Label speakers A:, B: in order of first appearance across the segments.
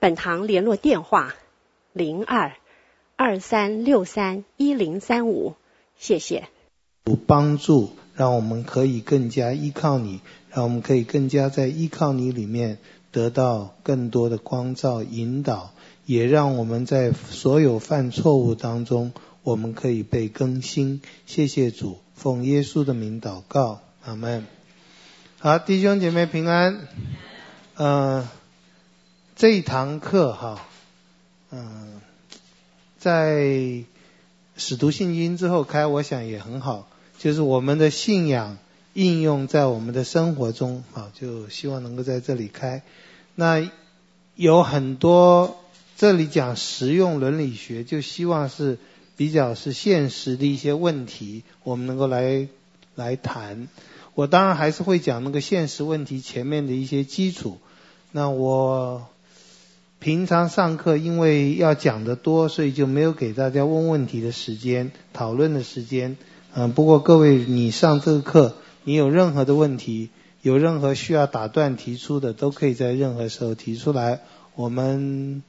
A: 本堂联络电话：零二二三六三一零三五。谢谢。
B: 有帮助，让我们可以更加依靠你，让我们可以更加在依靠你里面得到更多的光照引导，也让我们在所有犯错误当中，我们可以被更新。谢谢主，奉耶稣的名祷告，阿门。好，弟兄姐妹平安。嗯、呃。这一堂课哈，嗯，在使徒信经之后开，我想也很好，就是我们的信仰应用在我们的生活中，啊，就希望能够在这里开。那有很多这里讲实用伦理学，就希望是比较是现实的一些问题，我们能够来来谈。我当然还是会讲那个现实问题前面的一些基础。那我。平常上课因为要讲得多，所以就没有给大家问问题的时间、讨论的时间。嗯，不过各位，你上这个课，你有任何的问题，有任何需要打断提出的，都可以在任何时候提出来。我们，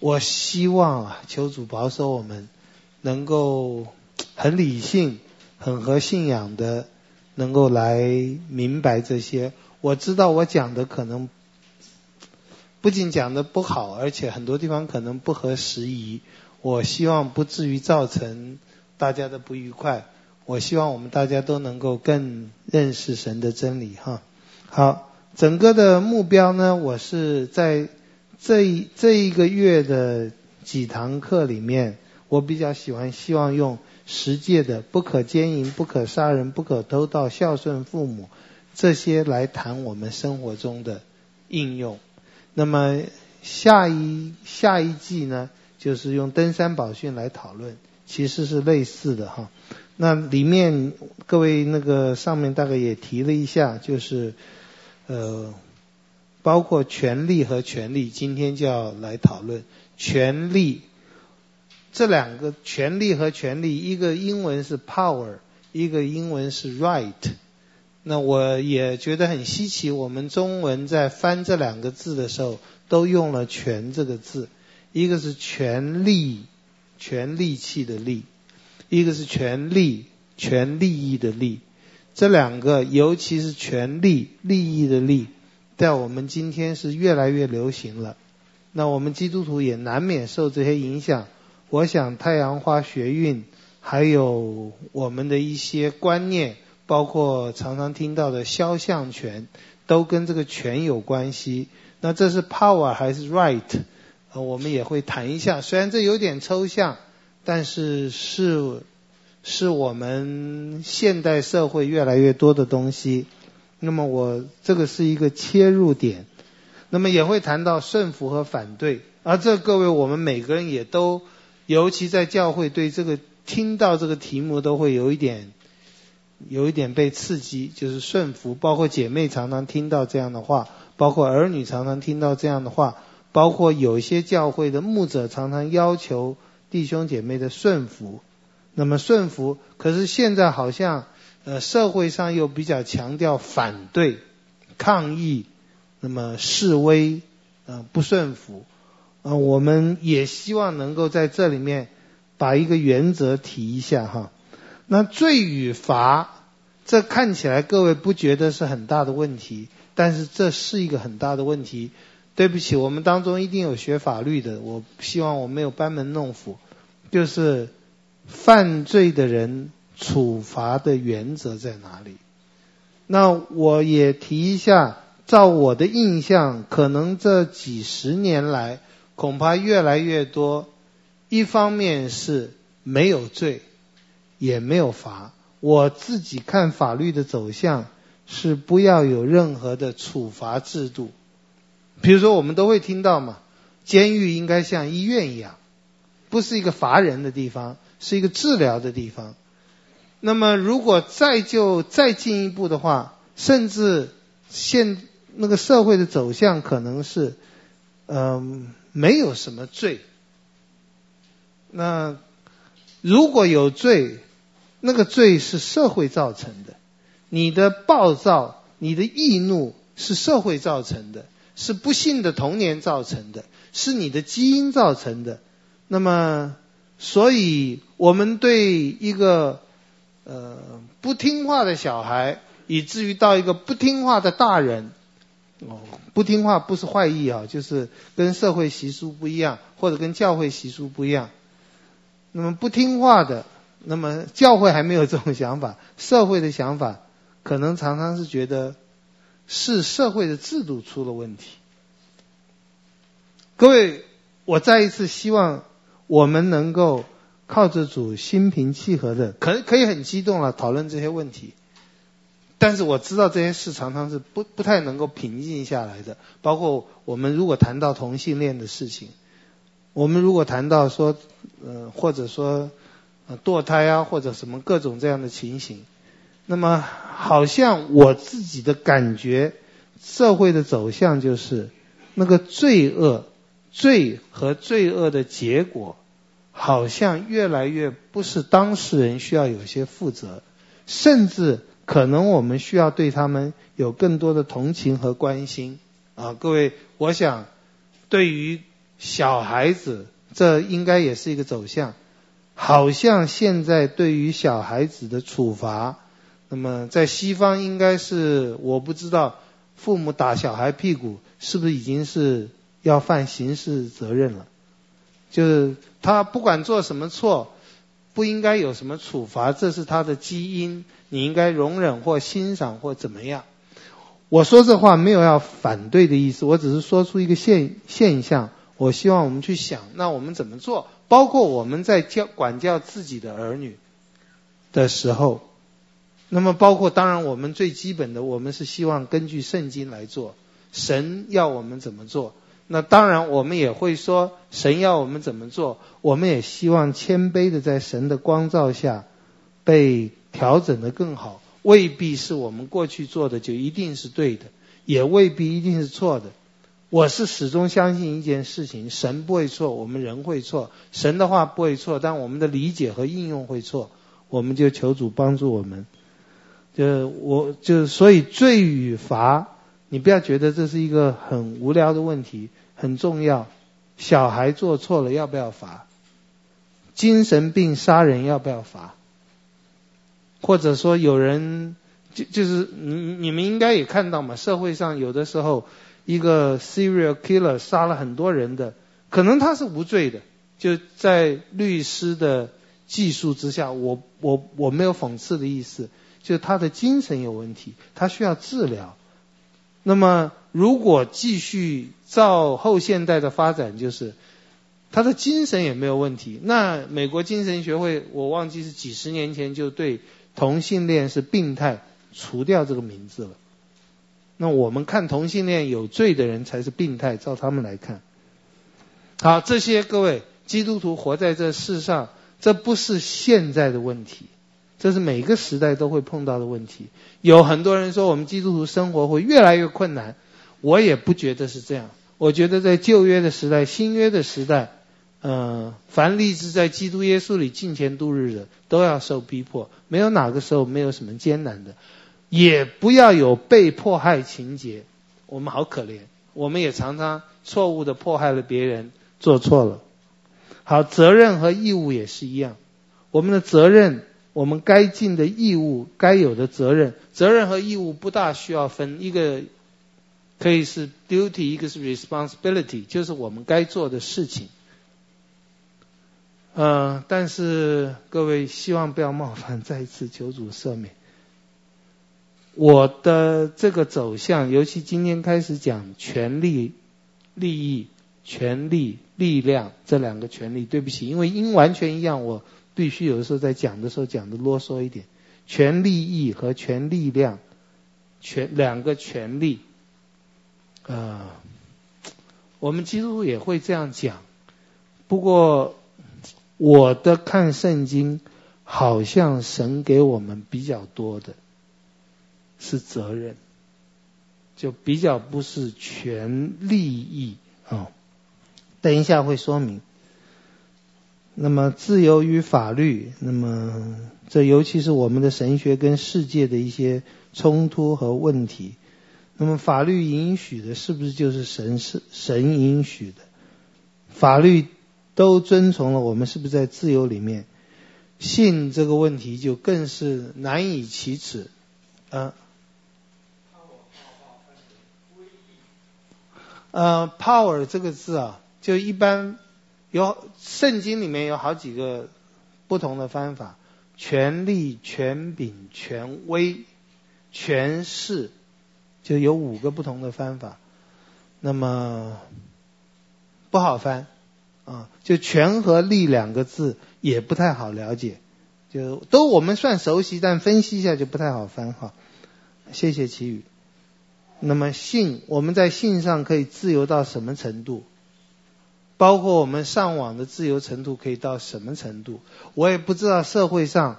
B: 我希望啊，求主保守我们，能够很理性、很合信仰的，能够来明白这些。我知道我讲的可能。不仅讲的不好，而且很多地方可能不合时宜。我希望不至于造成大家的不愉快。我希望我们大家都能够更认识神的真理哈。好，整个的目标呢，我是在这一这一个月的几堂课里面，我比较喜欢希望用十诫的不可奸淫、不可杀人、不可偷盗、孝顺父母这些来谈我们生活中的应用。那么下一下一季呢，就是用登山宝训来讨论，其实是类似的哈。那里面各位那个上面大概也提了一下，就是呃，包括权利和权利，今天就要来讨论权利。这两个权利和权利，一个英文是 power，一个英文是 right。那我也觉得很稀奇，我们中文在翻这两个字的时候，都用了“权”这个字，一个是权利，权利器的利，一个是权利，权利益的利。这两个，尤其是权利，利益的利，在我们今天是越来越流行了。那我们基督徒也难免受这些影响。我想太阳花学运，还有我们的一些观念。包括常常听到的肖像权，都跟这个权有关系。那这是 power 还是 right？呃，我们也会谈一下。虽然这有点抽象，但是是是我们现代社会越来越多的东西。那么我这个是一个切入点。那么也会谈到顺服和反对。而这各位我们每个人也都，尤其在教会对这个听到这个题目都会有一点。有一点被刺激，就是顺服。包括姐妹常常听到这样的话，包括儿女常常听到这样的话，包括有一些教会的牧者常常要求弟兄姐妹的顺服。那么顺服，可是现在好像呃社会上又比较强调反对、抗议，那么示威，呃不顺服。呃我们也希望能够在这里面把一个原则提一下哈。那罪与罚，这看起来各位不觉得是很大的问题，但是这是一个很大的问题。对不起，我们当中一定有学法律的，我希望我没有班门弄斧。就是犯罪的人处罚的原则在哪里？那我也提一下，照我的印象，可能这几十年来恐怕越来越多。一方面是没有罪。也没有罚。我自己看法律的走向是不要有任何的处罚制度。比如说，我们都会听到嘛，监狱应该像医院一样，不是一个罚人的地方，是一个治疗的地方。那么，如果再就再进一步的话，甚至现那个社会的走向可能是，嗯、没有什么罪。那如果有罪，那个罪是社会造成的。你的暴躁、你的易怒是社会造成的，是不幸的童年造成的，是你的基因造成的。那么，所以我们对一个呃不听话的小孩，以至于到一个不听话的大人，哦，不听话不是坏意啊，就是跟社会习俗不一样，或者跟教会习俗不一样。那么不听话的，那么教会还没有这种想法，社会的想法。可能常常是觉得是社会的制度出了问题。各位，我再一次希望我们能够靠着主心平气和的，可可以很激动了讨论这些问题。但是我知道这些事常常是不不太能够平静下来的。包括我们如果谈到同性恋的事情，我们如果谈到说，呃，或者说呃堕胎啊，或者什么各种这样的情形。那么，好像我自己的感觉，社会的走向就是，那个罪恶、罪和罪恶的结果，好像越来越不是当事人需要有些负责，甚至可能我们需要对他们有更多的同情和关心。啊，各位，我想，对于小孩子，这应该也是一个走向。好像现在对于小孩子的处罚。那么在西方应该是我不知道，父母打小孩屁股是不是已经是要犯刑事责任了？就是他不管做什么错，不应该有什么处罚，这是他的基因，你应该容忍或欣赏或怎么样？我说这话没有要反对的意思，我只是说出一个现现象。我希望我们去想，那我们怎么做？包括我们在教管教自己的儿女的时候。那么，包括当然，我们最基本的，我们是希望根据圣经来做。神要我们怎么做？那当然，我们也会说，神要我们怎么做？我们也希望谦卑的在神的光照下被调整的更好。未必是我们过去做的就一定是对的，也未必一定是错的。我是始终相信一件事情：神不会错，我们人会错。神的话不会错，但我们的理解和应用会错。我们就求主帮助我们。就我就所以罪与罚，你不要觉得这是一个很无聊的问题，很重要。小孩做错了要不要罚？精神病杀人要不要罚？或者说有人就就是你你们应该也看到嘛，社会上有的时候一个 serial killer 杀了很多人的，可能他是无罪的，就在律师的技术之下，我我我没有讽刺的意思。就他的精神有问题，他需要治疗。那么，如果继续照后现代的发展，就是他的精神也没有问题。那美国精神学会，我忘记是几十年前就对同性恋是病态除掉这个名字了。那我们看同性恋有罪的人才是病态，照他们来看。好，这些各位基督徒活在这世上，这不是现在的问题。这是每个时代都会碰到的问题。有很多人说我们基督徒生活会越来越困难，我也不觉得是这样。我觉得在旧约的时代、新约的时代，嗯、呃，凡立志在基督耶稣里敬虔度日的，都要受逼迫，没有哪个时候没有什么艰难的，也不要有被迫害情节。我们好可怜，我们也常常错误的迫害了别人，做错了。好，责任和义务也是一样，我们的责任。我们该尽的义务，该有的责任，责任和义务不大需要分，一个可以是 duty，一个是 responsibility，就是我们该做的事情。呃，但是各位希望不要冒犯，再一次求主赦免。我的这个走向，尤其今天开始讲权利、利益、权利、力量这两个权利，对不起，因为音完全一样，我。必须有的时候在讲的时候讲的啰嗦一点，权利益和权力量，权两个权利，呃，我们基督徒也会这样讲。不过，我的看圣经，好像神给我们比较多的是责任，就比较不是全利益啊、等一下会说明。那么自由与法律，那么这尤其是我们的神学跟世界的一些冲突和问题。那么法律允许的，是不是就是神是神允许的？法律都遵从了，我们是不是在自由里面？信这个问题就更是难以启齿。啊，呃，power 这个字啊，就一般。有圣经里面有好几个不同的方法，权力、权柄、权威、权势，就有五个不同的方法。那么不好翻啊，就权和力两个字也不太好了解，就都我们算熟悉，但分析一下就不太好翻哈。谢谢祈雨。那么信，我们在信上可以自由到什么程度？包括我们上网的自由程度可以到什么程度？我也不知道社会上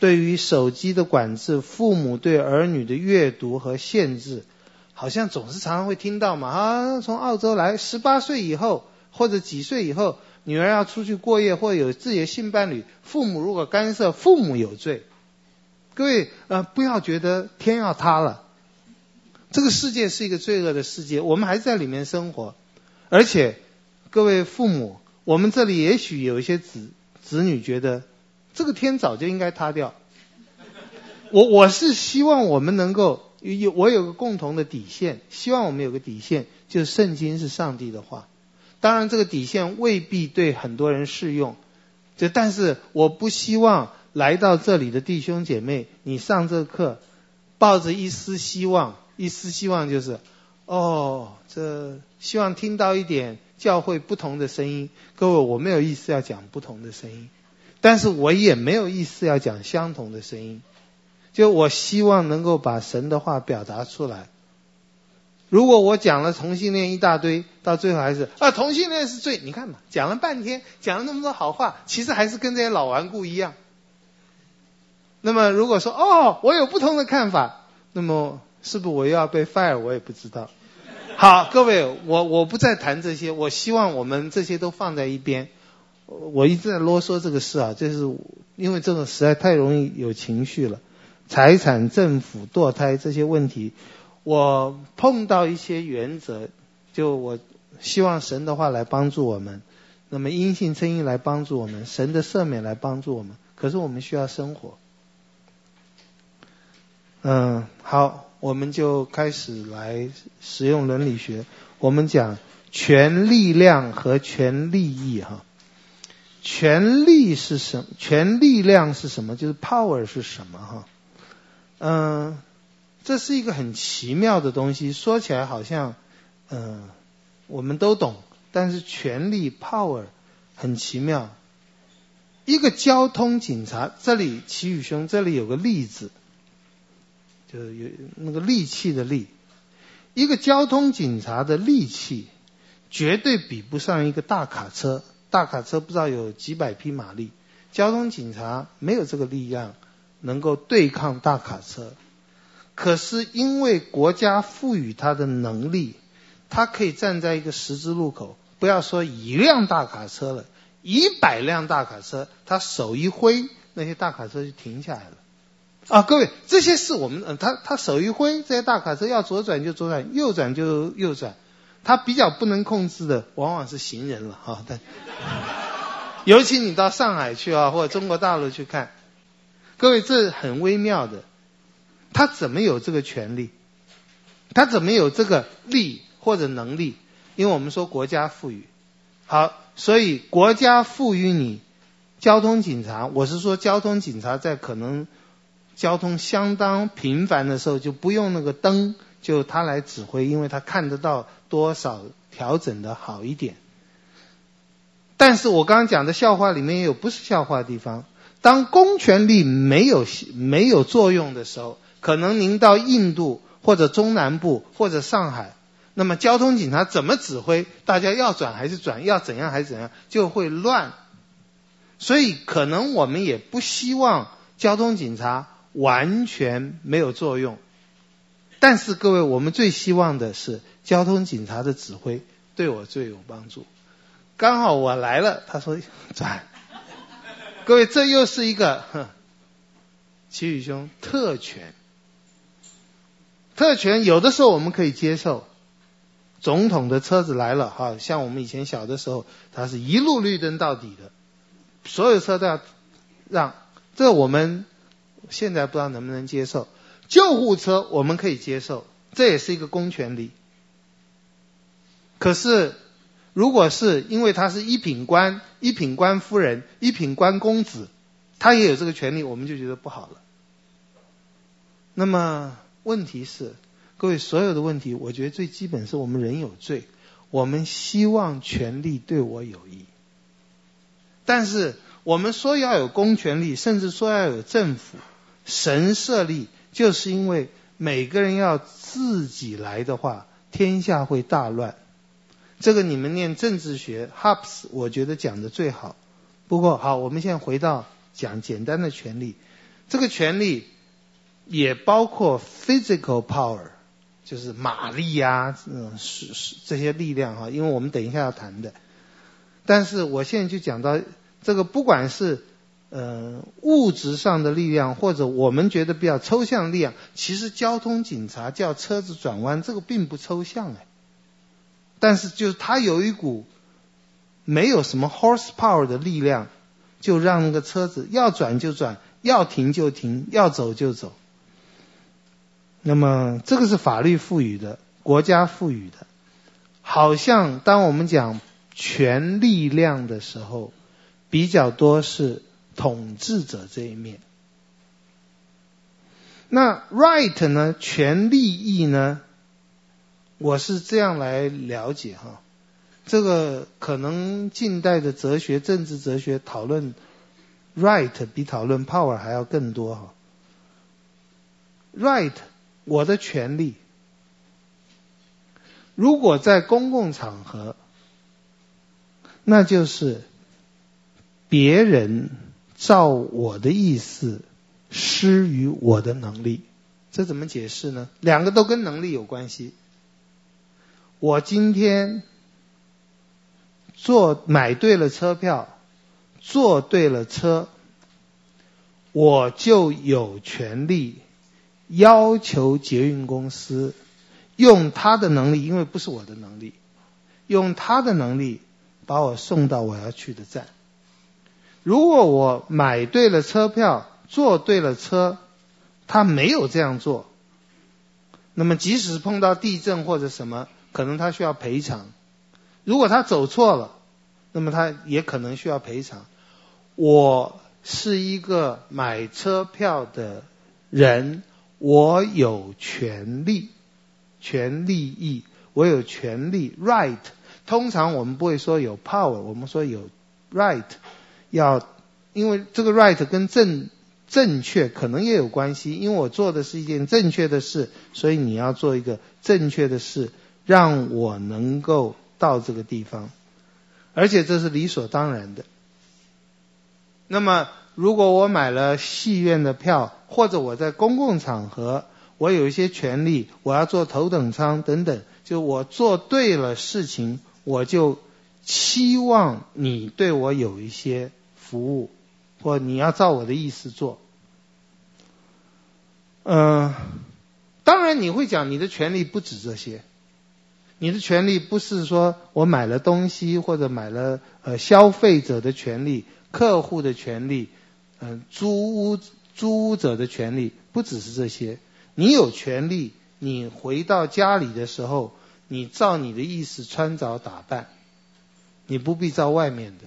B: 对于手机的管制，父母对儿女的阅读和限制，好像总是常常会听到嘛啊，从澳洲来，十八岁以后或者几岁以后，女儿要出去过夜或者有自己的性伴侣，父母如果干涉，父母有罪。各位呃，不要觉得天要塌了，这个世界是一个罪恶的世界，我们还在里面生活，而且。各位父母，我们这里也许有一些子子女觉得，这个天早就应该塌掉。我我是希望我们能够有我有个共同的底线，希望我们有个底线，就是圣经是上帝的话。当然这个底线未必对很多人适用，就但是我不希望来到这里的弟兄姐妹，你上这课抱着一丝希望，一丝希望就是，哦，这希望听到一点。教会不同的声音，各位，我没有意思要讲不同的声音，但是我也没有意思要讲相同的声音。就我希望能够把神的话表达出来。如果我讲了同性恋一大堆，到最后还是啊同性恋是罪，你看嘛，讲了半天，讲了那么多好话，其实还是跟这些老顽固一样。那么如果说哦，我有不同的看法，那么是不是我又要被 fire？我也不知道。好，各位，我我不再谈这些，我希望我们这些都放在一边。我一直在啰嗦这个事啊，就是因为这个实在太容易有情绪了。财产、政府、堕胎这些问题，我碰到一些原则，就我希望神的话来帮助我们，那么阴性声音来帮助我们，神的赦免来帮助我们。可是我们需要生活。嗯，好。我们就开始来使用伦理学。我们讲权力量和权利益哈。权力是什么？权力量是什么？就是 power 是什么哈？嗯，这是一个很奇妙的东西。说起来好像嗯我们都懂，但是权力 power 很奇妙。一个交通警察，这里齐宇兄，这里有个例子。就有那个力气的力，一个交通警察的力气绝对比不上一个大卡车。大卡车不知道有几百匹马力，交通警察没有这个力量能够对抗大卡车。可是因为国家赋予他的能力，他可以站在一个十字路口，不要说一辆大卡车了，一百辆大卡车，他手一挥，那些大卡车就停下来了。啊，各位，这些是我们，他他手一挥，这些大卡车要左转就左转，右转就右转，他比较不能控制的，往往是行人了哈。但，尤其你到上海去啊，或者中国大陆去看，各位，这很微妙的，他怎么有这个权利？他怎么有这个力或者能力？因为我们说国家赋予，好，所以国家赋予你交通警察，我是说交通警察在可能。交通相当频繁的时候，就不用那个灯，就他来指挥，因为他看得到多少调整的好一点。但是我刚刚讲的笑话里面也有不是笑话的地方。当公权力没有没有作用的时候，可能您到印度或者中南部或者上海，那么交通警察怎么指挥？大家要转还是转？要怎样还是怎样？就会乱。所以可能我们也不希望交通警察完全没有作用。但是各位，我们最希望的是交通警察的指挥对我最有帮助。刚好我来了，他说 转。各位，这又是一个，哼，齐宇兄特权。特权有的时候我们可以接受。总统的车子来了，哈，像我们以前小的时候，他是一路绿灯到底的，所有车都要让。这我们现在不知道能不能接受。救护车我们可以接受，这也是一个公权力。可是，如果是因为他是一品官、一品官夫人、一品官公子，他也有这个权利，我们就觉得不好了。那么问题是，各位所有的问题，我觉得最基本是我们人有罪，我们希望权力对我有益。但是我们说要有公权力，甚至说要有政府、神设立。就是因为每个人要自己来的话，天下会大乱。这个你们念政治学，Hobbes 我觉得讲的最好。不过好，我们现在回到讲简单的权利。这个权利也包括 physical power，就是马力呀，嗯，是是这些力量哈，因为我们等一下要谈的。但是我现在就讲到这个，不管是。呃，物质上的力量，或者我们觉得比较抽象力量，其实交通警察叫车子转弯，这个并不抽象哎。但是就是它有一股没有什么 horsepower 的力量，就让那个车子要转就转，要停就停，要走就走。那么这个是法律赋予的，国家赋予的。好像当我们讲权力量的时候，比较多是。统治者这一面，那 right 呢？权利益呢？我是这样来了解哈，这个可能近代的哲学、政治哲学讨论 right 比讨论 power 还要更多哈。right，我的权利，如果在公共场合，那就是别人。照我的意思，施于我的能力，这怎么解释呢？两个都跟能力有关系。我今天坐买对了车票，坐对了车，我就有权利要求捷运公司用他的能力，因为不是我的能力，用他的能力把我送到我要去的站。如果我买对了车票，坐对了车，他没有这样做，那么即使碰到地震或者什么，可能他需要赔偿。如果他走错了，那么他也可能需要赔偿。我是一个买车票的人，我有权利、权利益，我有权利 right。通常我们不会说有 power，我们说有 right。要，因为这个 right 跟正正确可能也有关系，因为我做的是一件正确的事，所以你要做一个正确的事，让我能够到这个地方，而且这是理所当然的。那么，如果我买了戏院的票，或者我在公共场合，我有一些权利，我要坐头等舱等等，就我做对了事情，我就。期望你对我有一些服务，或你要照我的意思做。嗯、当然你会讲你的权利不止这些，你的权利不是说我买了东西或者买了呃消费者的权利、客户的权利、嗯、租屋租屋者的权利，不只是这些。你有权利，你回到家里的时候，你照你的意思穿着打扮。你不必照外面的，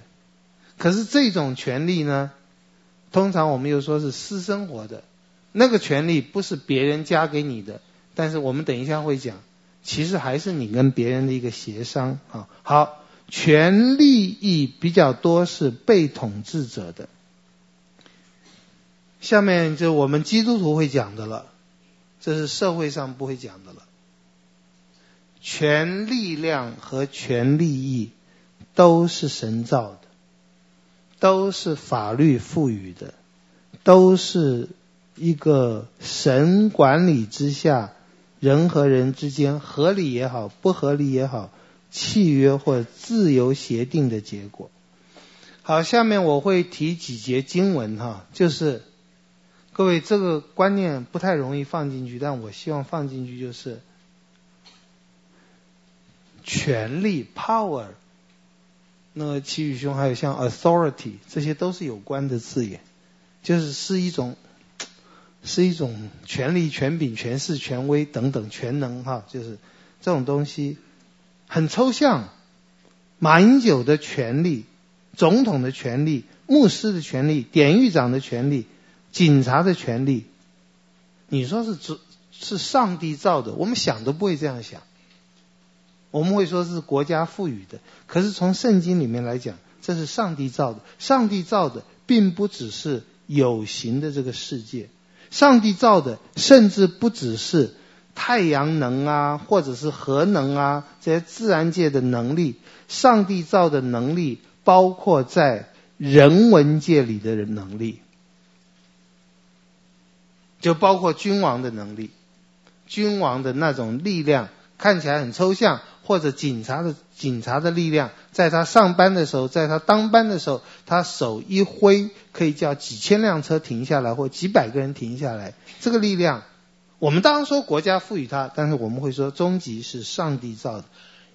B: 可是这种权利呢，通常我们又说是私生活的，那个权利不是别人加给你的，但是我们等一下会讲，其实还是你跟别人的一个协商啊。好，权利益比较多是被统治者的，下面就我们基督徒会讲的了，这是社会上不会讲的了。全力量和全利益都是神造的，都是法律赋予的，都是一个神管理之下，人和人之间合理也好，不合理也好，契约或自由协定的结果。好，下面我会提几节经文哈，就是各位这个观念不太容易放进去，但我希望放进去就是。权力 power，那齐宇兄还有像 authority，这些都是有关的字眼，就是是一种，是一种权力、权柄、权势、权威等等权能哈，就是这种东西很抽象。马英九的权力、总统的权力、牧师的权力、典狱长的权力、警察的权力，你说是是上帝造的，我们想都不会这样想。我们会说是国家赋予的，可是从圣经里面来讲，这是上帝造的。上帝造的并不只是有形的这个世界，上帝造的甚至不只是太阳能啊，或者是核能啊这些自然界的能力。上帝造的能力包括在人文界里的人能力，就包括君王的能力，君王的那种力量看起来很抽象。或者警察的警察的力量，在他上班的时候，在他当班的时候，他手一挥，可以叫几千辆车停下来，或几百个人停下来。这个力量，我们当然说国家赋予他，但是我们会说，终极是上帝造的。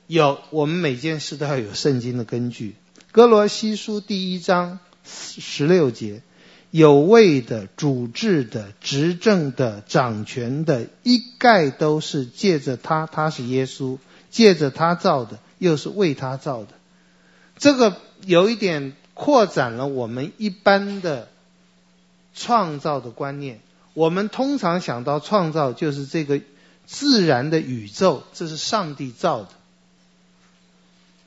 B: 有我们每件事都要有圣经的根据。哥罗西书第一章十六节，有位的、主治的、执政的、掌权的，一概都是借着他，他是耶稣。借着他造的，又是为他造的，这个有一点扩展了我们一般的创造的观念。我们通常想到创造就是这个自然的宇宙，这是上帝造的。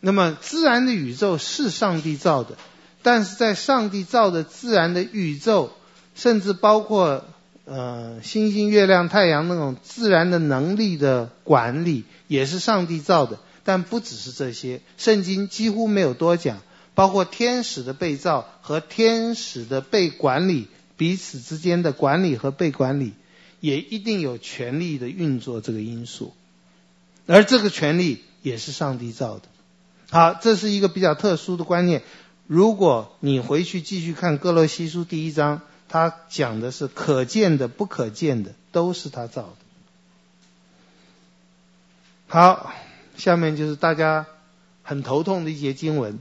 B: 那么自然的宇宙是上帝造的，但是在上帝造的自然的宇宙，甚至包括呃星星、月亮、太阳那种自然的能力的管理。也是上帝造的，但不只是这些。圣经几乎没有多讲，包括天使的被造和天使的被管理，彼此之间的管理和被管理，也一定有权力的运作这个因素。而这个权力也是上帝造的。好，这是一个比较特殊的观念。如果你回去继续看哥罗西书第一章，他讲的是可见的、不可见的，都是他造的。好，下面就是大家很头痛的一节经文，《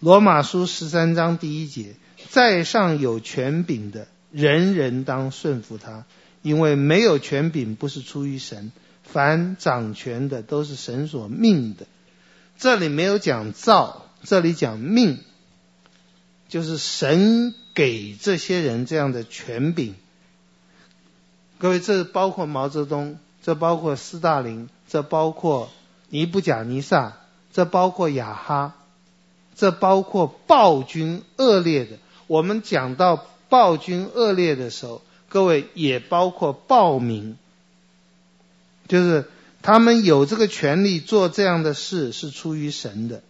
B: 罗马书》十三章第一节：在上有权柄的，人人当顺服他，因为没有权柄不是出于神，凡掌权的都是神所命的。这里没有讲造，这里讲命，就是神给这些人这样的权柄。各位，这包括毛泽东。这包括斯大林，这包括尼布甲尼撒，这包括雅哈，这包括暴君恶劣的。我们讲到暴君恶劣的时候，各位也包括暴民，就是他们有这个权利做这样的事是出于神的。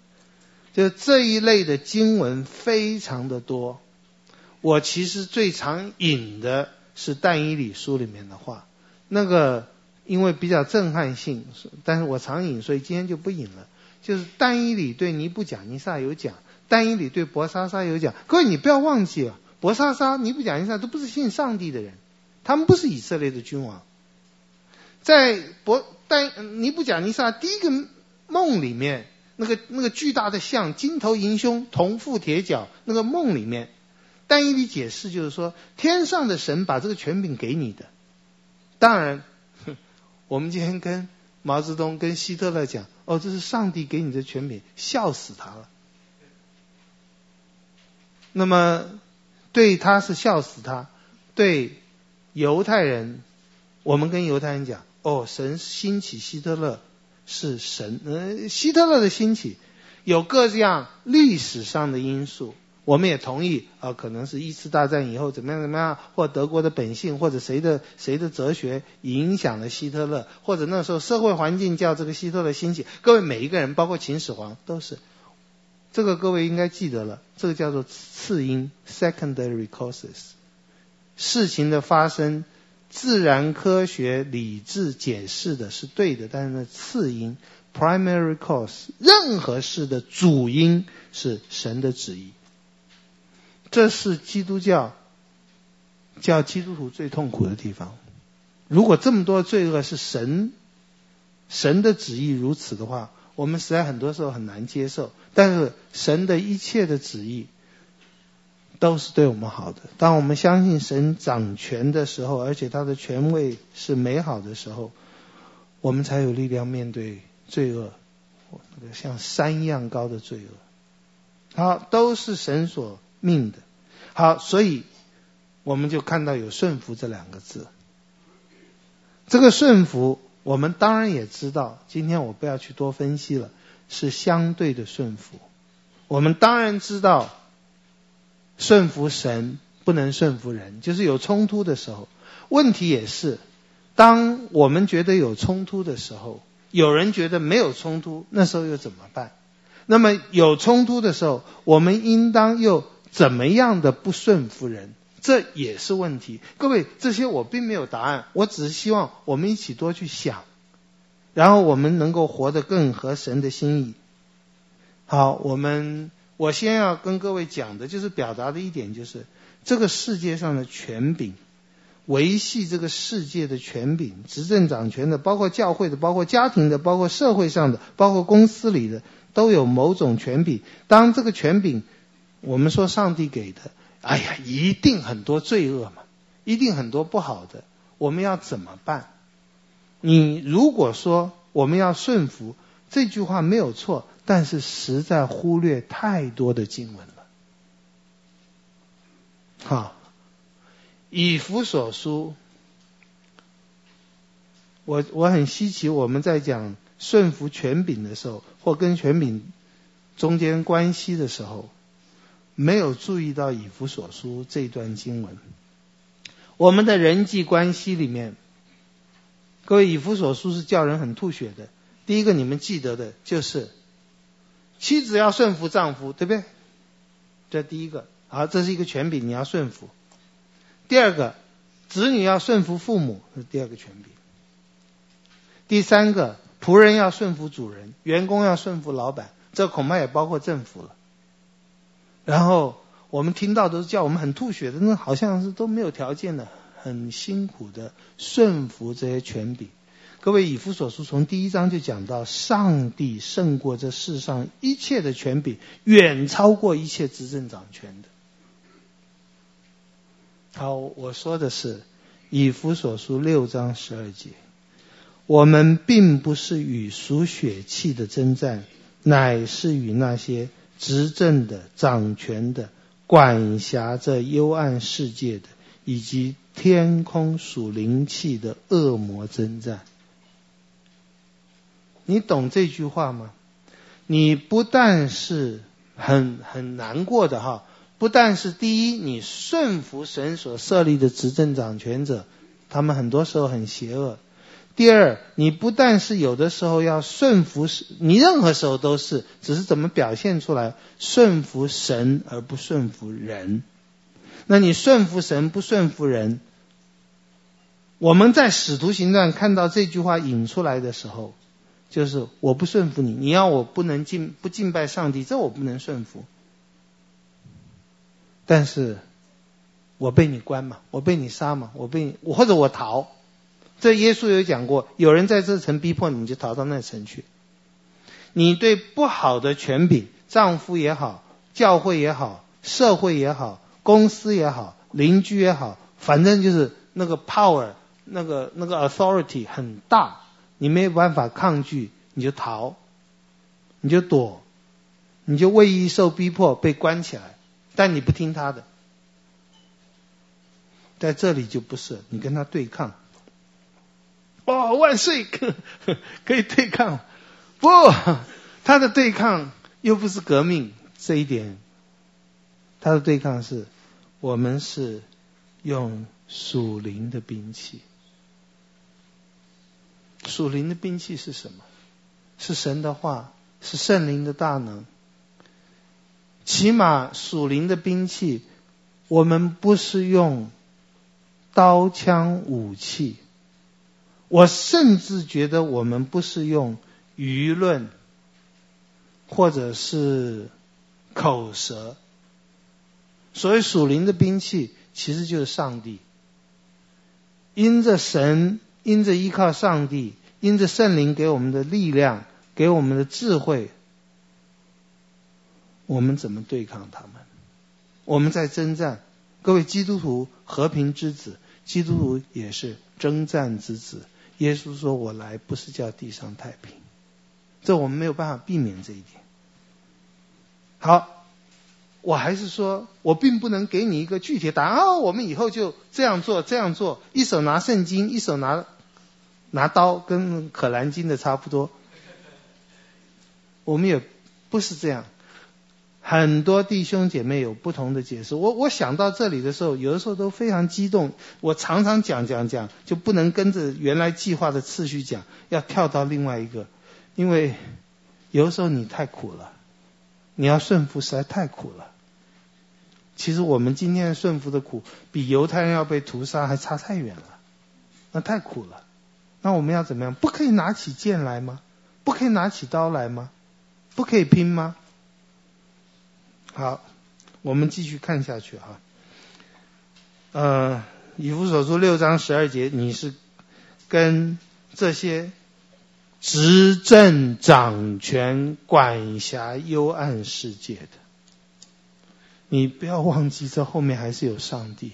B: 就这一类的经文非常的多。我其实最常引的是但以理书里面的话，那个。因为比较震撼性，但是我常引，所以今天就不引了。就是但以理对尼布甲尼撒有讲，但以理对伯沙撒有讲。各位你不要忘记了，伯沙撒、尼布甲尼撒都不是信上帝的人，他们不是以色列的君王。在伯但尼布甲尼撒第一个梦里面，那个那个巨大的像，金头银胸，铜腹铁脚，那个梦里面，但一理解释就是说，天上的神把这个权柄给你的，当然。我们今天跟毛泽东、跟希特勒讲，哦，这是上帝给你的权柄，笑死他了。那么对他是笑死他，对犹太人，我们跟犹太人讲，哦，神兴起希特勒是神，呃，希特勒的兴起有各样历史上的因素，我们也同意啊，可能是一次大战以后怎么样怎么样，或德国的本性，或者谁的谁的哲学影响了希特勒，或者那时候社会环境叫这个希特勒兴起。各位每一个人，包括秦始皇，都是这个，各位应该记得了，这个叫做次因 （secondary causes）。事情的发生，自然科学理智解释的是对的，但是呢次因 （primary cause），任何事的主因是神的旨意。这是基督教叫基督徒最痛苦的地方。如果这么多罪恶是神神的旨意如此的话，我们实在很多时候很难接受。但是神的一切的旨意都是对我们好的。当我们相信神掌权的时候，而且他的权位是美好的时候，我们才有力量面对罪恶，那个像山一样高的罪恶。好，都是神所命的。好，所以我们就看到有顺服这两个字。这个顺服，我们当然也知道。今天我不要去多分析了，是相对的顺服。我们当然知道，顺服神不能顺服人，就是有冲突的时候。问题也是，当我们觉得有冲突的时候，有人觉得没有冲突，那时候又怎么办？那么有冲突的时候，我们应当又。怎么样的不顺服人，这也是问题。各位，这些我并没有答案，我只是希望我们一起多去想，然后我们能够活得更合神的心意。好，我们我先要跟各位讲的就是表达的一点，就是这个世界上的权柄，维系这个世界的权柄，执政掌权的，包括教会的，包括家庭的，包括社会上的，包括公司里的，都有某种权柄。当这个权柄。我们说上帝给的，哎呀，一定很多罪恶嘛，一定很多不好的，我们要怎么办？你如果说我们要顺服，这句话没有错，但是实在忽略太多的经文了。好，以弗所书，我我很稀奇，我们在讲顺服权柄的时候，或跟权柄中间关系的时候。没有注意到以弗所书这段经文，我们的人际关系里面，各位以弗所书是叫人很吐血的。第一个你们记得的就是，妻子要顺服丈夫，对不对？这第一个，好，这是一个权柄，你要顺服。第二个，子女要顺服父母，是第二个权柄。第三个，仆人要顺服主人，员工要顺服老板，这恐怕也包括政府了。然后我们听到都是叫我们很吐血的，那好像是都没有条件的，很辛苦的顺服这些权柄。各位以弗所书从第一章就讲到，上帝胜过这世上一切的权柄，远超过一切执政掌权的。好，我说的是以弗所书六章十二节，我们并不是与属血气的争战，乃是与那些。执政的、掌权的、管辖着幽暗世界的，以及天空属灵气的恶魔争战。你懂这句话吗？你不但是很很难过的哈，不但是第一，你顺服神所设立的执政掌权者，他们很多时候很邪恶。第二，你不但是有的时候要顺服，你任何时候都是，只是怎么表现出来，顺服神而不顺服人。那你顺服神不顺服人，我们在使徒行传看到这句话引出来的时候，就是我不顺服你，你要我不能敬不敬拜上帝，这我不能顺服。但是，我被你关嘛，我被你杀嘛，我被你，或者我逃。这耶稣有讲过，有人在这层逼迫你，你就逃到那层去。你对不好的权柄，丈夫也好，教会也好，社会也好，公司也好，邻居也好，反正就是那个 power，那个那个 authority 很大，你没有办法抗拒，你就逃，你就躲，你就为义受逼迫被关起来，但你不听他的，在这里就不是，你跟他对抗。哦，万岁！可以对抗，不，他的对抗又不是革命，这一点他的对抗是，我们是用属灵的兵器。属灵的兵器是什么？是神的话，是圣灵的大能。起码属灵的兵器，我们不是用刀枪武器。我甚至觉得我们不是用舆论，或者是口舌。所谓属灵的兵器，其实就是上帝。因着神，因着依靠上帝，因着圣灵给我们的力量，给我们的智慧。我们怎么对抗他们？我们在征战。各位基督徒，和平之子，基督徒也是征战之子。耶稣说：“我来不是叫地上太平。”这我们没有办法避免这一点。好，我还是说，我并不能给你一个具体答案。哦，我们以后就这样做，这样做，一手拿圣经，一手拿拿刀，跟可兰经的差不多。我们也不是这样。很多弟兄姐妹有不同的解释。我我想到这里的时候，有的时候都非常激动。我常常讲讲讲，就不能跟着原来计划的次序讲，要跳到另外一个。因为有的时候你太苦了，你要顺服实在太苦了。其实我们今天顺服的苦，比犹太人要被屠杀还差太远了，那太苦了。那我们要怎么样？不可以拿起剑来吗？不可以拿起刀来吗？不可以拼吗？好，我们继续看下去哈。呃，以弗所书六章十二节，你是跟这些执政掌权、管辖幽暗世界的，你不要忘记，这后面还是有上帝。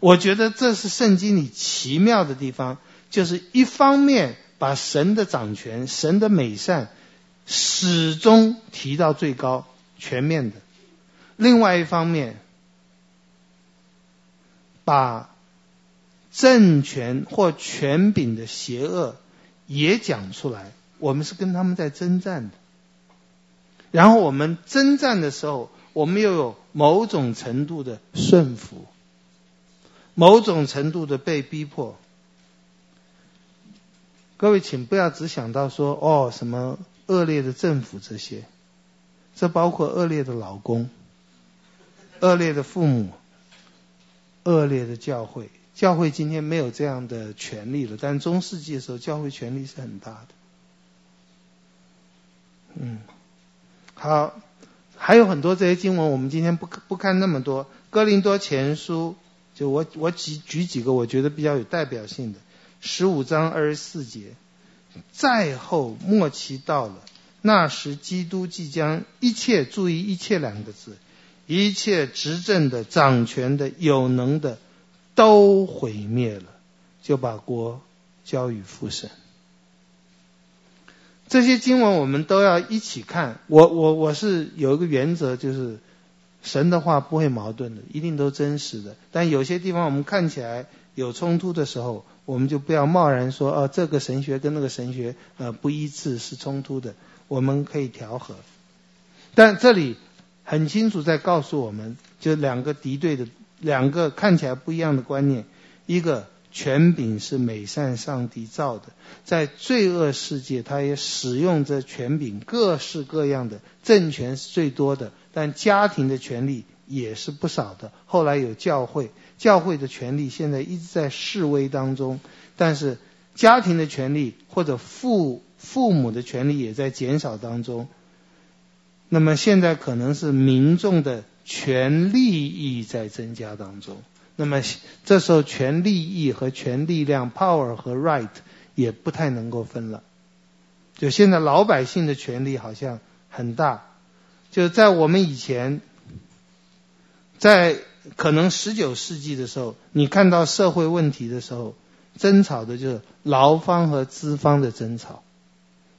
B: 我觉得这是圣经里奇妙的地方，就是一方面把神的掌权、神的美善始终提到最高。全面的，另外一方面，把政权或权柄的邪恶也讲出来。我们是跟他们在征战的，然后我们征战的时候，我们又有某种程度的顺服，某种程度的被逼迫。各位，请不要只想到说哦，什么恶劣的政府这些。这包括恶劣的老公、恶劣的父母、恶劣的教会。教会今天没有这样的权利了，但中世纪的时候，教会权力是很大的。嗯，好，还有很多这些经文，我们今天不不看那么多。哥林多前书，就我我举举几个我觉得比较有代表性的，十五章二十四节，再后末期到了。那时，基督即将一切注意“一切”两个字，一切执政的、掌权的、有能的，都毁灭了，就把国交与父神。这些经文我们都要一起看。我我我是有一个原则，就是神的话不会矛盾的，一定都真实的。但有些地方我们看起来有冲突的时候，我们就不要贸然说，哦，这个神学跟那个神学呃不一致，是冲突的。我们可以调和，但这里很清楚在告诉我们，就两个敌对的、两个看起来不一样的观念：一个权柄是美善上帝造的，在罪恶世界，他也使用这权柄，各式各样的政权是最多的，但家庭的权力也是不少的。后来有教会，教会的权力现在一直在示威当中，但是家庭的权力或者父。父母的权利也在减少当中，那么现在可能是民众的权利益在增加当中，那么这时候权利益和权力量 （power） 和 right 也不太能够分了。就现在老百姓的权利好像很大，就在我们以前，在可能十九世纪的时候，你看到社会问题的时候，争吵的就是劳方和资方的争吵。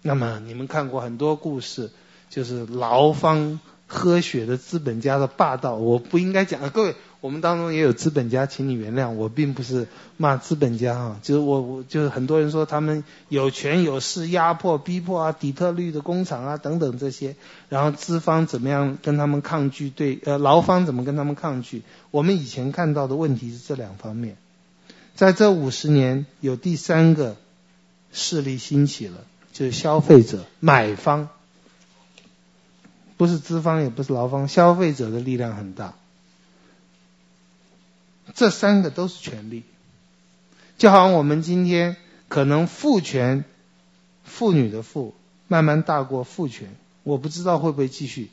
B: 那么你们看过很多故事，就是劳方喝血的资本家的霸道。我不应该讲，各位，我们当中也有资本家，请你原谅，我并不是骂资本家啊，就是我我就是很多人说他们有权有势压迫逼迫啊，底特律的工厂啊等等这些，然后资方怎么样跟他们抗拒，对呃劳方怎么跟他们抗拒？我们以前看到的问题是这两方面，在这五十年有第三个势力兴起了，就是消费者买方，不是资方也不是劳方，消费者的力量很大。这三个都是权利，就好像我们今天可能父权，妇女的妇慢慢大过父权，我不知道会不会继续。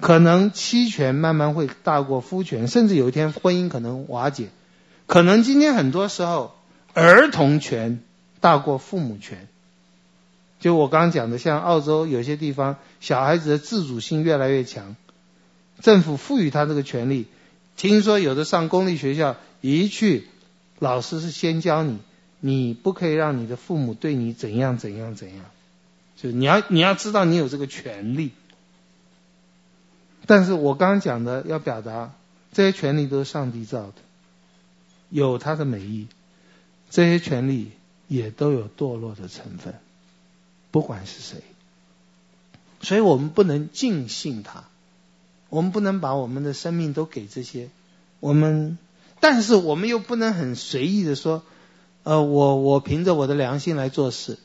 B: 可能妻权慢慢会大过夫权，甚至有一天婚姻可能瓦解。可能今天很多时候儿童权大过父母权。就我刚刚讲的，像澳洲有些地方，小孩子的自主性越来越强，政府赋予他这个权利。听说有的上公立学校，一去，老师是先教你，你不可以让你的父母对你怎样怎样怎样，就你要你要知道你有这个权利。但是我刚刚讲的要表达，这些权利都是上帝造的，有他的美意，这些权利也都有堕落的成分，不管是谁，所以我们不能尽信他。我们不能把我们的生命都给这些，我们，但是我们又不能很随意的说，呃，我我凭着我的良心来做事，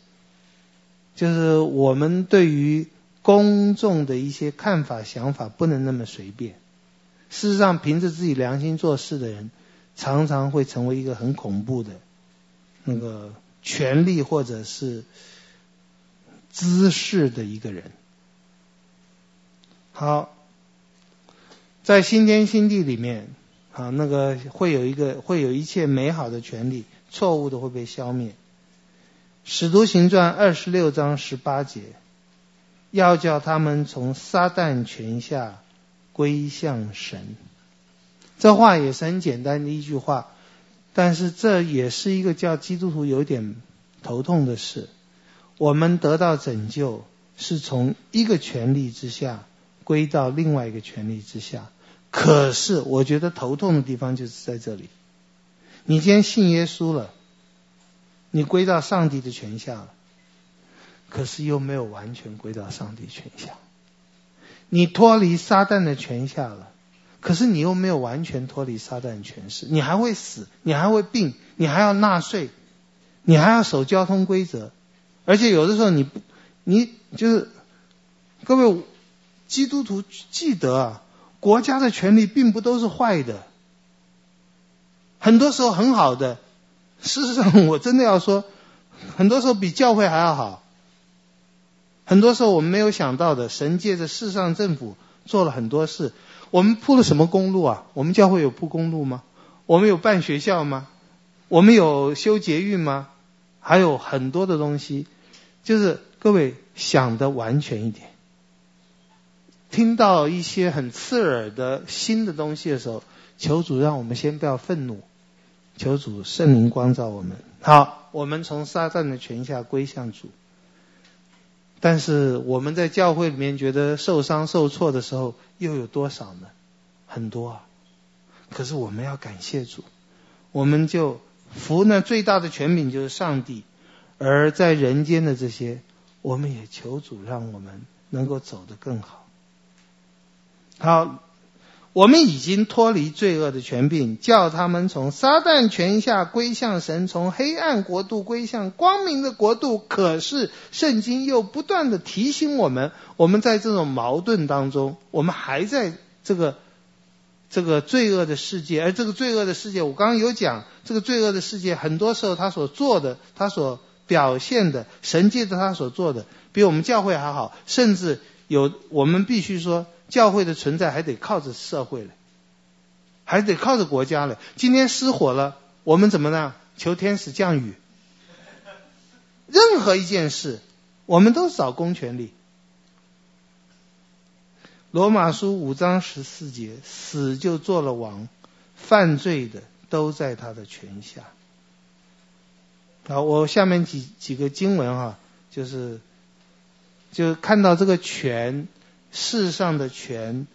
B: 就是我们对于公众的一些看法想法不能那么随便。事实上，凭着自己良心做事的人，常常会成为一个很恐怖的，那个权力或者是姿势的一个人。好。在新天新地里面，啊，那个会有一个会有一切美好的权利，错误的会被消灭。使徒行传二十六章十八节，要叫他们从撒旦权下归向神。这话也是很简单的一句话，但是这也是一个叫基督徒有点头痛的事。我们得到拯救，是从一个权力之下归到另外一个权力之下。可是，我觉得头痛的地方就是在这里。你今天信耶稣了，你归到上帝的权下了，可是又没有完全归到上帝权下。你脱离撒旦的权下了，可是你又没有完全脱离撒旦权势。你还会死，你还会病，你还要纳税，你还要守交通规则，而且有的时候你不，你就是各位基督徒记得啊。国家的权力并不都是坏的，很多时候很好的。事实上，我真的要说，很多时候比教会还要好。很多时候我们没有想到的，神借着世上政府做了很多事。我们铺了什么公路啊？我们教会有铺公路吗？我们有办学校吗？我们有修捷运吗？还有很多的东西，就是各位想的完全一点。听到一些很刺耳的新的东西的时候，求主让我们先不要愤怒，求主圣灵光照我们。好，我们从撒旦的权下归向主。但是我们在教会里面觉得受伤受挫的时候，又有多少呢？很多啊。可是我们要感谢主，我们就服那最大的权柄就是上帝，而在人间的这些，我们也求主让我们能够走得更好。好，我们已经脱离罪恶的权柄，叫他们从撒旦权下归向神，从黑暗国度归向光明的国度。可是圣经又不断的提醒我们，我们在这种矛盾当中，我们还在这个这个罪恶的世界。而这个罪恶的世界，我刚刚有讲，这个罪恶的世界，很多时候他所做的，他所表现的，神借着他所做的，比我们教会还好，甚至有我们必须说。教会的存在还得靠着社会了，还得靠着国家了。今天失火了，我们怎么呢？求天使降雨。任何一件事，我们都找公权力。罗马书五章十四节，死就做了王，犯罪的都在他的权下。好，我下面几几个经文哈，就是就看到这个权。世上的权、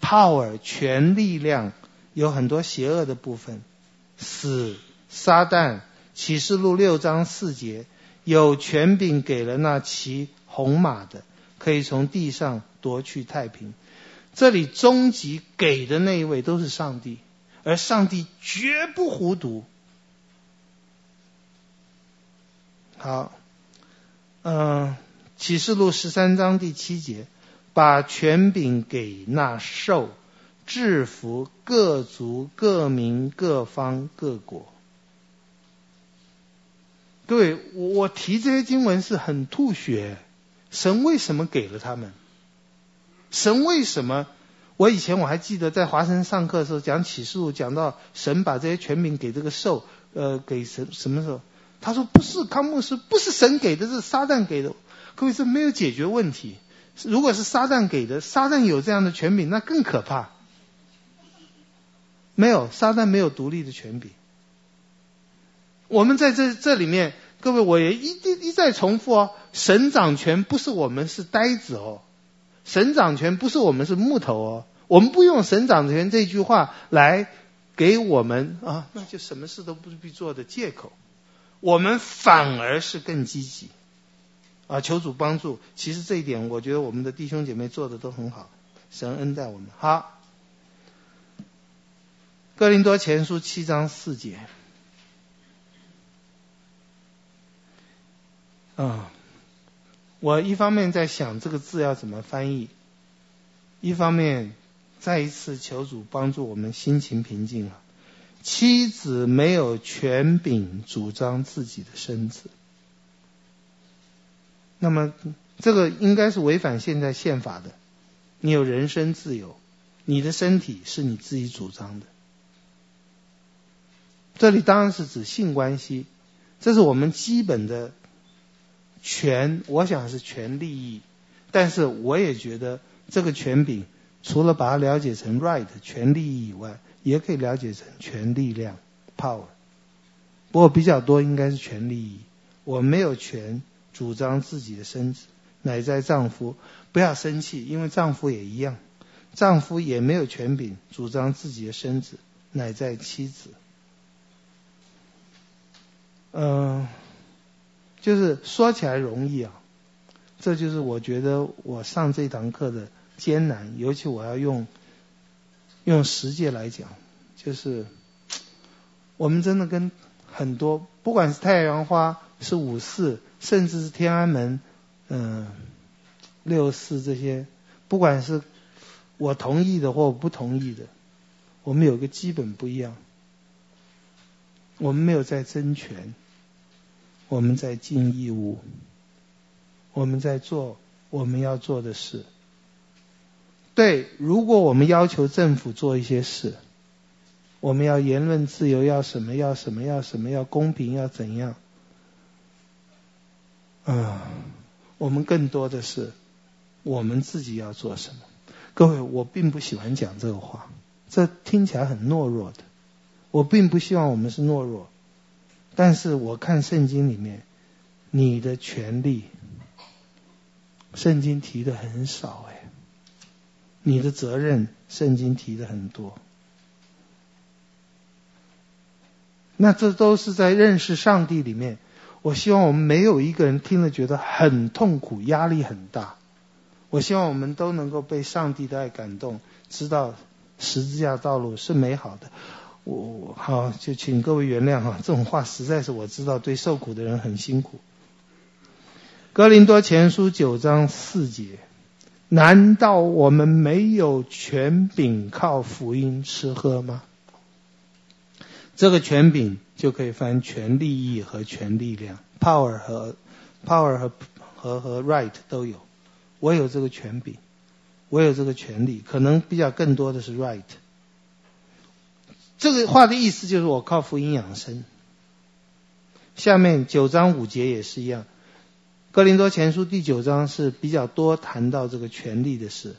B: power、权力量，有很多邪恶的部分，死撒旦。启示录六章四节，有权柄给了那骑红马的，可以从地上夺去太平。这里终极给的那一位都是上帝，而上帝绝不糊涂。好，嗯，启示录十三章第七节，把权柄给那兽，制服各族、各民、各方、各国。各位，我我提这些经文是很吐血。神为什么给了他们？神为什么？我以前我还记得在华生上课的时候讲启示录，讲到神把这些权柄给这个兽，呃，给什什么时候？他说不是康牧师，不是神给的，是撒旦给的。各位，这没有解决问题。如果是撒旦给的，撒旦有这样的权柄，那更可怕。没有，撒旦没有独立的权柄。我们在这这里面，各位，我也一一一再重复哦，神掌权不是我们是呆子哦，神掌权不是我们是木头哦，我们不用神掌权这句话来给我们啊，那就什么事都不必做的借口，我们反而是更积极啊，求主帮助。其实这一点，我觉得我们的弟兄姐妹做的都很好，神恩待我们。好，哥林多前书七章四节。啊，我一方面在想这个字要怎么翻译，一方面再一次求主帮助我们心情平静啊。妻子没有权柄主张自己的身子，那么这个应该是违反现在宪法的。你有人身自由，你的身体是你自己主张的。这里当然是指性关系，这是我们基本的。权，我想是权利益，但是我也觉得这个权柄，除了把它了解成 right 权利益以外，也可以了解成权力量 power。不过比较多应该是权利益。我没有权主张自己的身子，乃在丈夫。不要生气，因为丈夫也一样，丈夫也没有权柄主张自己的身子，乃在妻子。嗯、就是说起来容易啊，这就是我觉得我上这堂课的艰难，尤其我要用用实践来讲，就是我们真的跟很多，不管是太阳花，是五四，甚至是天安门，嗯、六四这些，不管是我同意的或不同意的，我们有个基本不一样，我们没有在争权。我们在尽义务，我们在做我们要做的事。对，如果我们要求政府做一些事，我们要言论自由，要什么？要什么？要什么？要公平？要怎样？啊，我们更多的是我们自己要做什么？各位，我并不喜欢讲这个话，这听起来很懦弱的。我并不希望我们是懦弱。但是我看圣经里面，你的权利，圣经提的很少哎。你的责任，圣经提的很多。那这都是在认识上帝里面。我希望我们没有一个人听了觉得很痛苦、压力很大。我希望我们都能够被上帝的爱感动，知道十字架道路是美好的。我好，就请各位原谅哈，这种话实在是我知道对受苦的人很辛苦。哥林多前书九章四节，难道我们没有权柄靠福音吃喝吗？这个权柄就可以翻权利益和权力量，power 和 power 和和和 right 都有。我有这个权柄，我有这个权利，可能比较更多的是 right。这个话的意思就是我靠福音养生。下面九章五节也是一样，哥林多前书第九章是比较多谈到这个权利的事。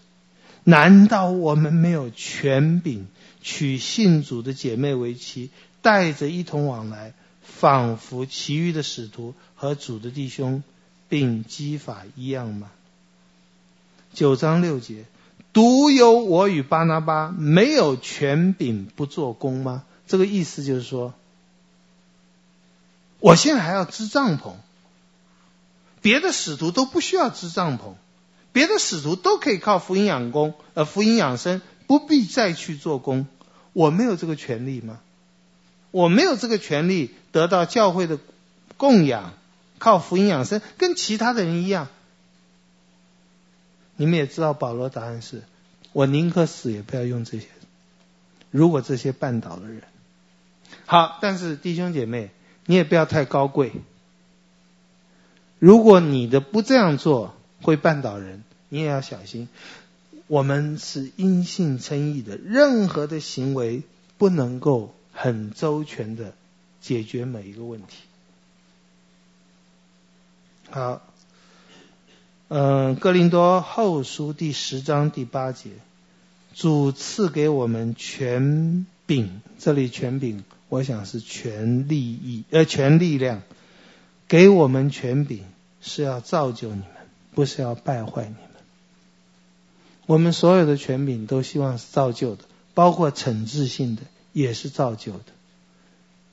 B: 难道我们没有权柄娶信主的姐妹为妻，带着一同往来，仿佛其余的使徒和主的弟兄并矶法一样吗？九章六节。独有我与巴拿巴没有权柄不做工吗？这个意思就是说，我现在还要支帐篷，别的使徒都不需要支帐篷，别的使徒都可以靠福音养工，呃，福音养生，不必再去做工。我没有这个权利吗？我没有这个权利得到教会的供养，靠福音养生，跟其他的人一样。你们也知道，保罗答案是：我宁可死也不要用这些。如果这些绊倒了人，好，但是弟兄姐妹，你也不要太高贵。如果你的不这样做会绊倒人，你也要小心。我们是因信称义的，任何的行为不能够很周全的解决每一个问题。好。嗯，哥林多后书第十章第八节，主赐给我们权柄，这里权柄，我想是权利益，呃，权力量，给我们权柄是要造就你们，不是要败坏你们。我们所有的权柄都希望是造就的，包括惩治性的也是造就的，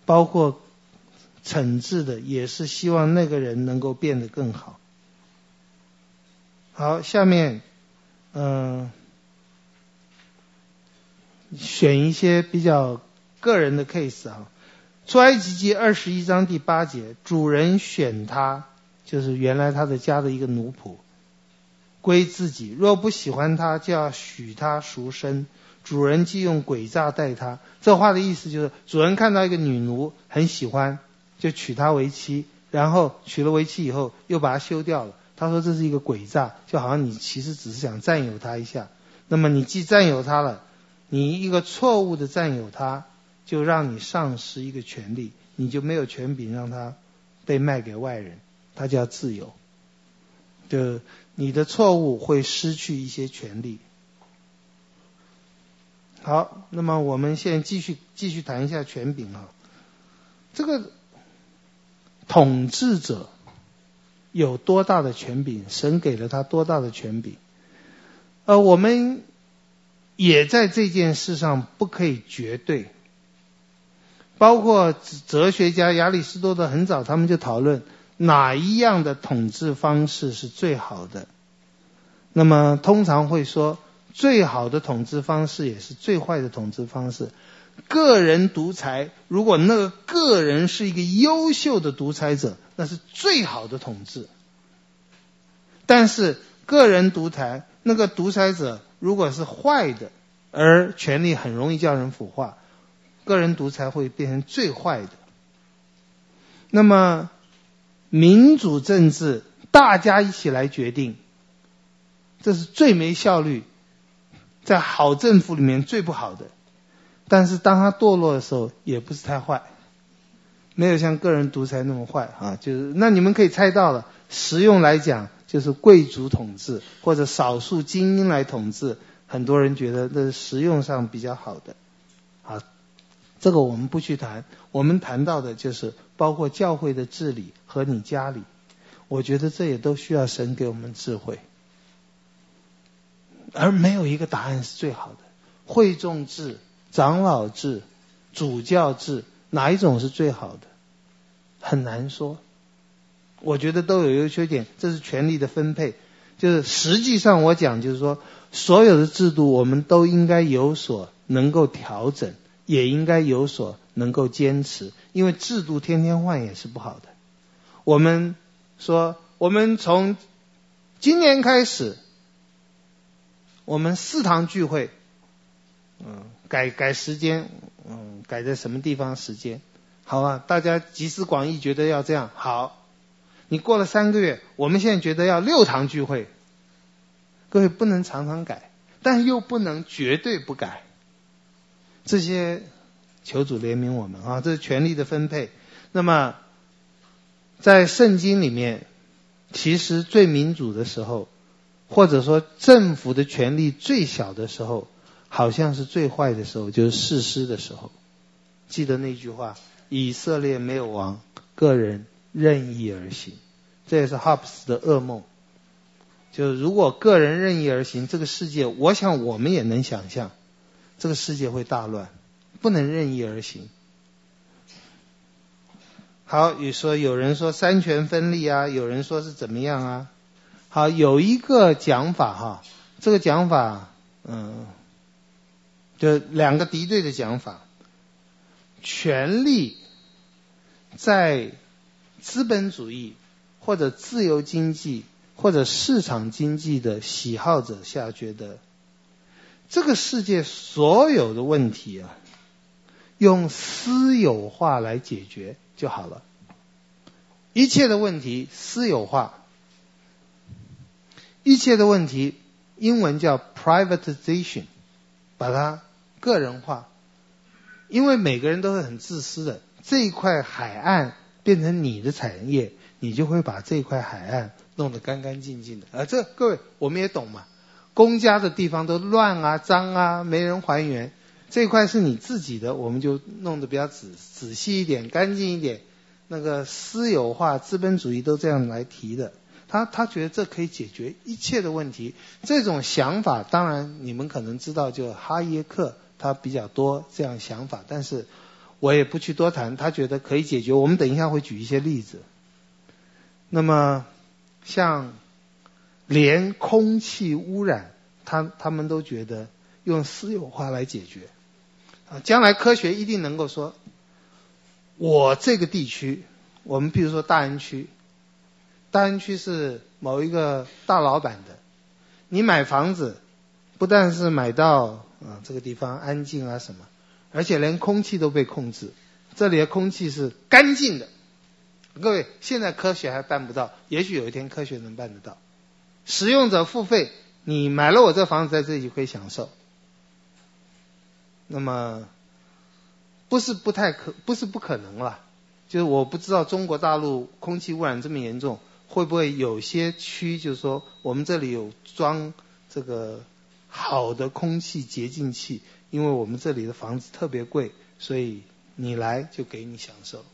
B: 包括惩治的也是希望那个人能够变得更好。好，下面，嗯，选一些比较个人的 case 啊。出埃及记二十一章第八节，主人选他，就是原来他的家的一个奴仆，归自己。若不喜欢他，就要许他赎身。主人既用诡诈待他，这话的意思就是，主人看到一个女奴很喜欢，就娶她为妻，然后娶了为妻以后，又把她休掉了。他说这是一个诡诈，就好像你其实只是想占有她一下。那么你既占有她了，你一个错误的占有她，就让你丧失一个权利，你就没有权柄让她被卖给外人，他叫自由。就你的错误会失去一些权利。好，那么我们现在继续继续谈一下权柄啊，这个统治者。有多大的权柄？神给了他多大的权柄？呃，我们也在这件事上不可以绝对。包括哲学家亚里士多德很早，他们就讨论哪一样的统治方式是最好的。那么通常会说，最好的统治方式也是最坏的统治方式。个人独裁，如果那个个人是一个优秀的独裁者，那是最好的统治。但是个人独裁，那个独裁者如果是坏的，而权力很容易叫人腐化，个人独裁会变成最坏的。那么民主政治，大家一起来决定，这是最没效率，在好政府里面最不好的。但是当他堕落的时候，也不是太坏，没有像个人独裁那么坏啊。就是那你们可以猜到了，实用来讲，就是贵族统治或者少数精英来统治，很多人觉得这是实用上比较好的。啊，这个我们不去谈，我们谈到的就是包括教会的治理和你家里，我觉得这也都需要神给我们智慧，而没有一个答案是最好的。会众制。长老制、主教制，哪一种是最好的？很难说。我觉得都有优缺点，这是权力的分配。就是实际上我讲，就是说，所有的制度我们都应该有所能够调整，也应该有所能够坚持，因为制度天天换也是不好的。我们说，我们从今年开始，我们四堂聚会，嗯。改改时间，嗯，改在什么地方时间？好啊，大家集思广益，觉得要这样好。你过了三个月，我们现在觉得要六堂聚会。各位不能常常改，但又不能绝对不改。这些求主怜悯我们啊！这是权力的分配。那么，在圣经里面，其实最民主的时候，或者说政府的权力最小的时候。好像是最坏的时候，就是士师的时候。记得那句话：“以色列没有王，个人任意而行。”这也是哈布斯的噩梦。就是如果个人任意而行，这个世界，我想我们也能想象，这个世界会大乱，不能任意而行。好，你说有人说三权分立啊，有人说是怎么样啊？好，有一个讲法哈，这个讲法，嗯，就两个敌对的讲法，权力在资本主义或者自由经济或者市场经济的喜好者下，觉得这个世界所有的问题啊，用私有化来解决。就好了，一切的问题私有化，一切的问题英文叫 privatization，把它个人化，因为每个人都是很自私的，这一块海岸变成你的产业，你就会把这块海岸弄得干干净净的，而这各位我们也懂嘛，公家的地方都乱啊、脏啊，没人还原。这块是你自己的，我们就弄得比较仔仔细一点，干净一点。那个私有化、资本主义都这样来提的，他他觉得这可以解决一切的问题。这种想法，当然你们可能知道，就哈耶克他比较多这样想法，但是我也不去多谈。他觉得可以解决，我们等一下会举一些例子。那么像连空气污染，他他们都觉得用私有化来解决。啊，将来科学一定能够说，我这个地区，我们比如说大安区，大安区是某一个大老板的，你买房子，不但是买到啊这个地方安静啊什么，而且连空气都被控制，这里的空气是干净的。各位，现在科学还办不到，也许有一天科学能办得到。使用者付费，你买了我这房子，在这里可以享受。那么不是不太可，不是不可能了，就是我不知道中国大陆空气污染这么严重，会不会有些区就是说我们这里有装这个好的空气洁净器，因为我们这里的房子特别贵，所以你来就给你享受。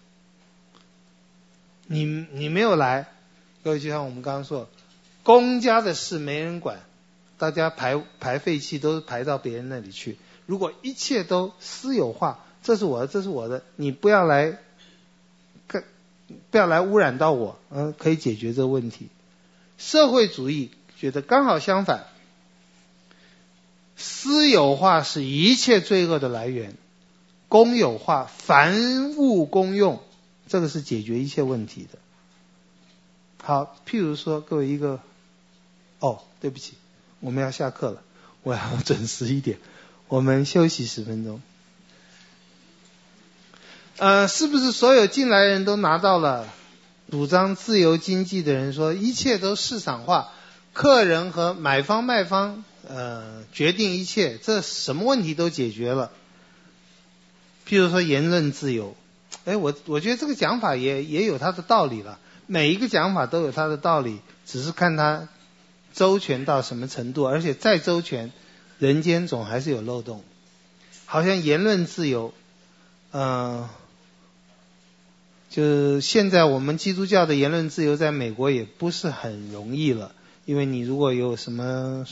B: 你你没有来，各位就像我们刚刚说，公家的事没人管，大家排排废气都是排到别人那里去。如果一切都私有化，这是我的，这是我的，你不要来，不要来污染到我，嗯，可以解决这个问题。社会主义觉得刚好相反，私有化是一切罪恶的来源，公有化，凡物公用，这个是解决一切问题的。好，譬如说，各位一个，哦，对不起，我们要下课了，我要准时一点。我们休息十分钟。呃，是不是所有进来人都拿到了主张自由经济的人说一切都市场化，客人和买方卖方呃决定一切，这什么问题都解决了。譬如说言论自由，哎，我我觉得这个讲法也也有它的道理了。每一个讲法都有它的道理，只是看它周全到什么程度，而且再周全。人间总还是有漏洞，好像言论自由，嗯、呃，就是现在我们基督教的言论自由在美国也不是很容易了，因为你如果有什么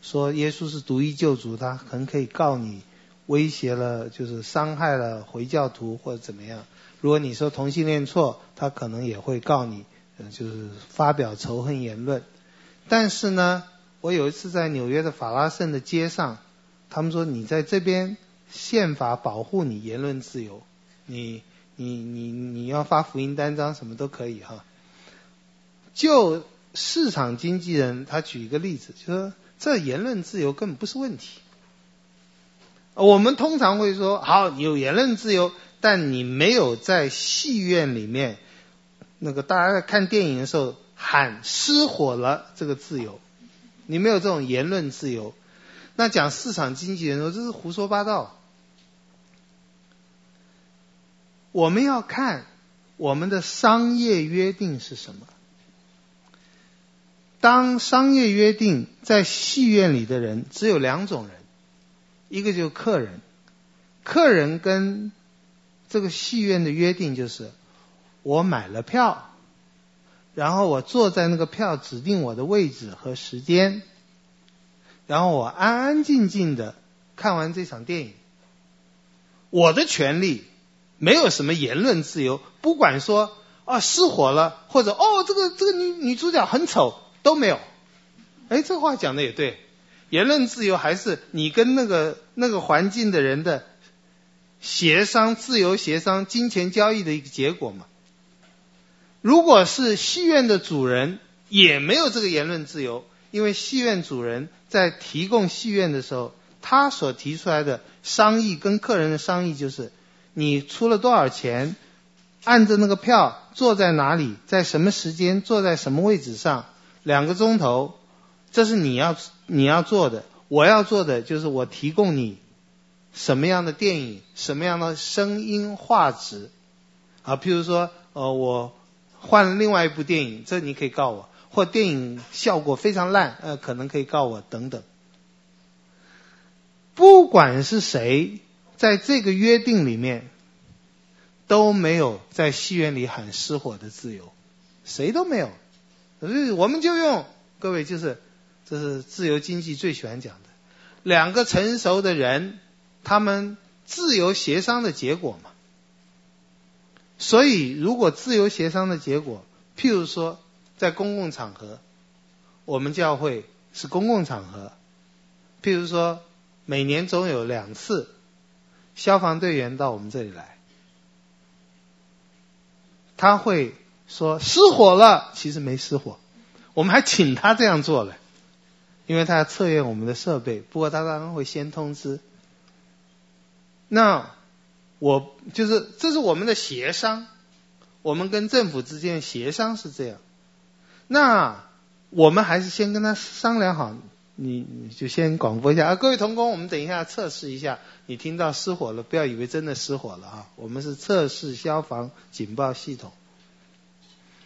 B: 说耶稣是独一救主，他很可以告你，威胁了就是伤害了回教徒或者怎么样。如果你说同性恋错，他可能也会告你，就是发表仇恨言论。但是呢，我有一次在纽约的法拉盛的街上，他们说，你在这边宪法保护你言论自由，你你你你要发福音单张什么都可以哈。就市场经纪人他举一个例子，就说这言论自由根本不是问题。我们通常会说，好，有言论自由，但你没有在戏院里面那个大家在看电影的时候喊失火了这个自由。你没有这种言论自由，那讲市场经纪人说这是胡说八道。我们要看我们的商业约定是什么。当商业约定在戏院里的人只有两种人，一个就是客人，客人跟这个戏院的约定就是我买了票，然后我坐在那个票指定我的位置和时间，然后我安安静静的看完这场电影。我的权利没有什么言论自由，不管说啊失火了，或者哦这个这个女女主角很丑都没有。哎，这话讲的也对，言论自由还是你跟那个那个环境的人的协商、自由协商、金钱交易的一个结果嘛。如果是戏院的主人，也没有这个言论自由，因为戏院主人在提供戏院的时候，他所提出来的商议跟客人的商议就是：你出了多少钱，按着那个票坐在哪里，在什么时间坐在什么位置上，两个钟头，这是你要你要做的。我要做的就是我提供你什么样的电影，什么样的声音画质，啊，譬如说，呃，我。换了另外一部电影，这你可以告我；或电影效果非常烂，呃，可能可以告我等等。不管是谁，在这个约定里面，都没有在戏院里喊失火的自由，谁都没有。所以我们就用各位，就是这是自由经济最喜欢讲的，两个成熟的人，他们自由协商的结果嘛。所以，如果自由协商的结果，譬如说，在公共场合，我们教会是公共场合，譬如说，每年总有两次消防队员到我们这里来，他会说失火了，其实没失火，我们还请他这样做了，因为他要测验我们的设备，不过他当然会先通知。那。我就是，这是我们的协商，我们跟政府之间协商是这样。那我们还是先跟他商量好，你你就先广播一下啊，各位同工，我们等一下测试一下，你听到失火了，不要以为真的失火了啊，我们是测试消防警报系统。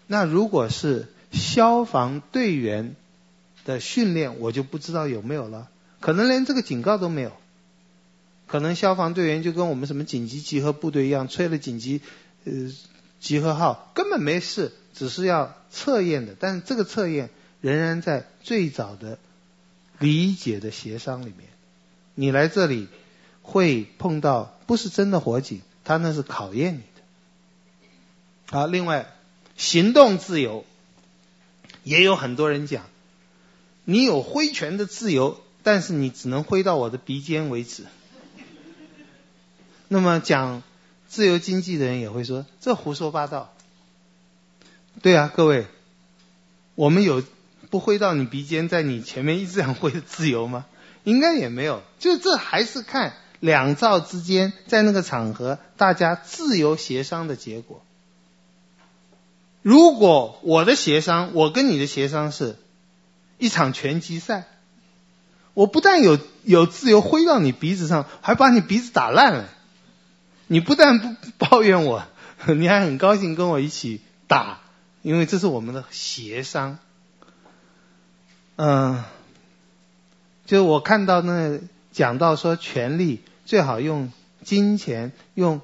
B: 那如果是消防队员的训练，我就不知道有没有了，可能连这个警告都没有。可能消防队员就跟我们什么紧急集合部队一样，吹了紧急呃集合号，根本没事，只是要测验的。但是这个测验仍然在最早的理解的协商里面。你来这里会碰到不是真的火警，他那是考验你的。好，另外行动自由也有很多人讲，你有挥拳的自由，但是你只能挥到我的鼻尖为止。那么讲自由经济的人也会说，这胡说八道。对啊，各位，我们有不挥到你鼻尖，在你前面一直这样挥的自由吗？应该也没有。就这还是看两造之间在那个场合大家自由协商的结果。如果我的协商，我跟你的协商是一场拳击赛，我不但有有自由挥到你鼻子上，还把你鼻子打烂了。你不但不抱怨我，你还很高兴跟我一起打，因为这是我们的协商。嗯，就我看到那讲到说，权力最好用金钱，用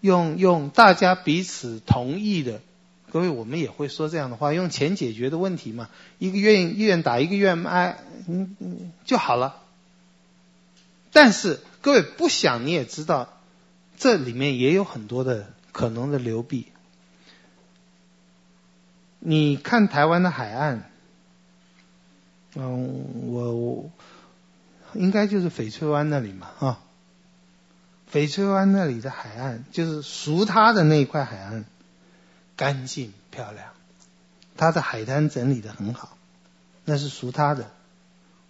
B: 用用大家彼此同意的。各位，我们也会说这样的话，用钱解决的问题嘛，一个愿意愿打，一个愿挨，嗯嗯就好了。但是各位不想你也知道。这里面也有很多的可能的流弊。你看台湾的海岸，嗯，我我应该就是翡翠湾那里嘛，啊，翡翠湾那里的海岸就是属它的那一块海岸，干净漂亮，它的海滩整理的很好，那是属它的。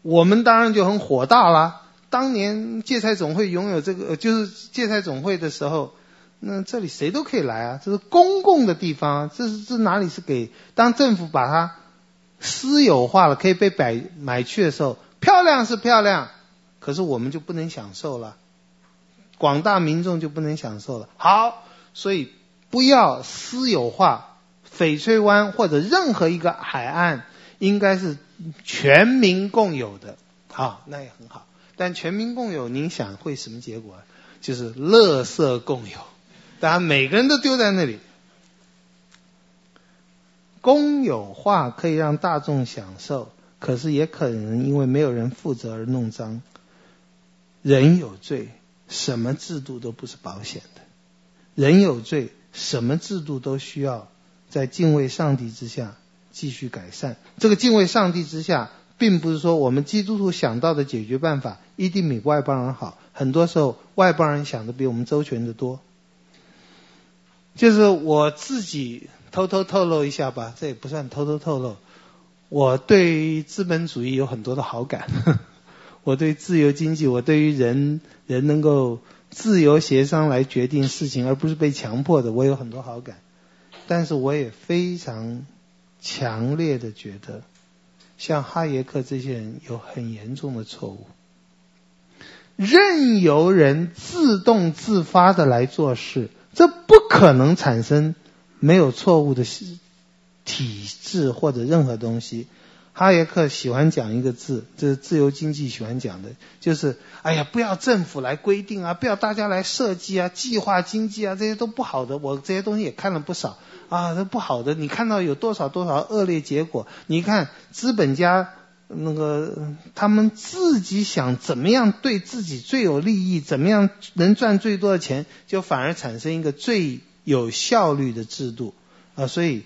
B: 我们当然就很火大了。当年芥菜总会拥有这个，就是芥菜总会的时候，那这里谁都可以来啊，这是公共的地方，这是这哪里是给？当政府把它私有化了，可以被买买去的时候，漂亮是漂亮，可是我们就不能享受了，广大民众就不能享受了。好，所以不要私有化翡翠湾或者任何一个海岸，应该是全民共有的。好，那也很好。但全民共有，您想会什么结果？就是垃圾共有，大家每个人都丢在那里。公有化可以让大众享受，可是也可能因为没有人负责而弄脏。人有罪，什么制度都不是保险的。人有罪，什么制度都需要在敬畏上帝之下继续改善。这个敬畏上帝之下，并不是说我们基督徒想到的解决办法一定比外邦人好。很多时候，外邦人想的比我们周全的多。就是我自己偷偷透露一下吧，这也不算偷偷透露。我对资本主义有很多的好感，我对自由经济，我对于人人能够自由协商来决定事情，而不是被强迫的，我有很多好感。但是我也非常强烈的觉得，像哈耶克这些人有很严重的错误，任由人自动自发的来做事。这不可能产生没有错误的体制或者任何东西。哈耶克喜欢讲一个字，这是自由经济喜欢讲的，就是哎呀，不要政府来规定啊，不要大家来设计啊，计划经济啊，这些都不好的。我这些东西也看了不少啊，这不好的。你看到有多少多少恶劣结果？你看资本家。那个，他们自己想怎么样对自己最有利益，怎么样能赚最多的钱，就反而产生一个最有效率的制度啊。所以，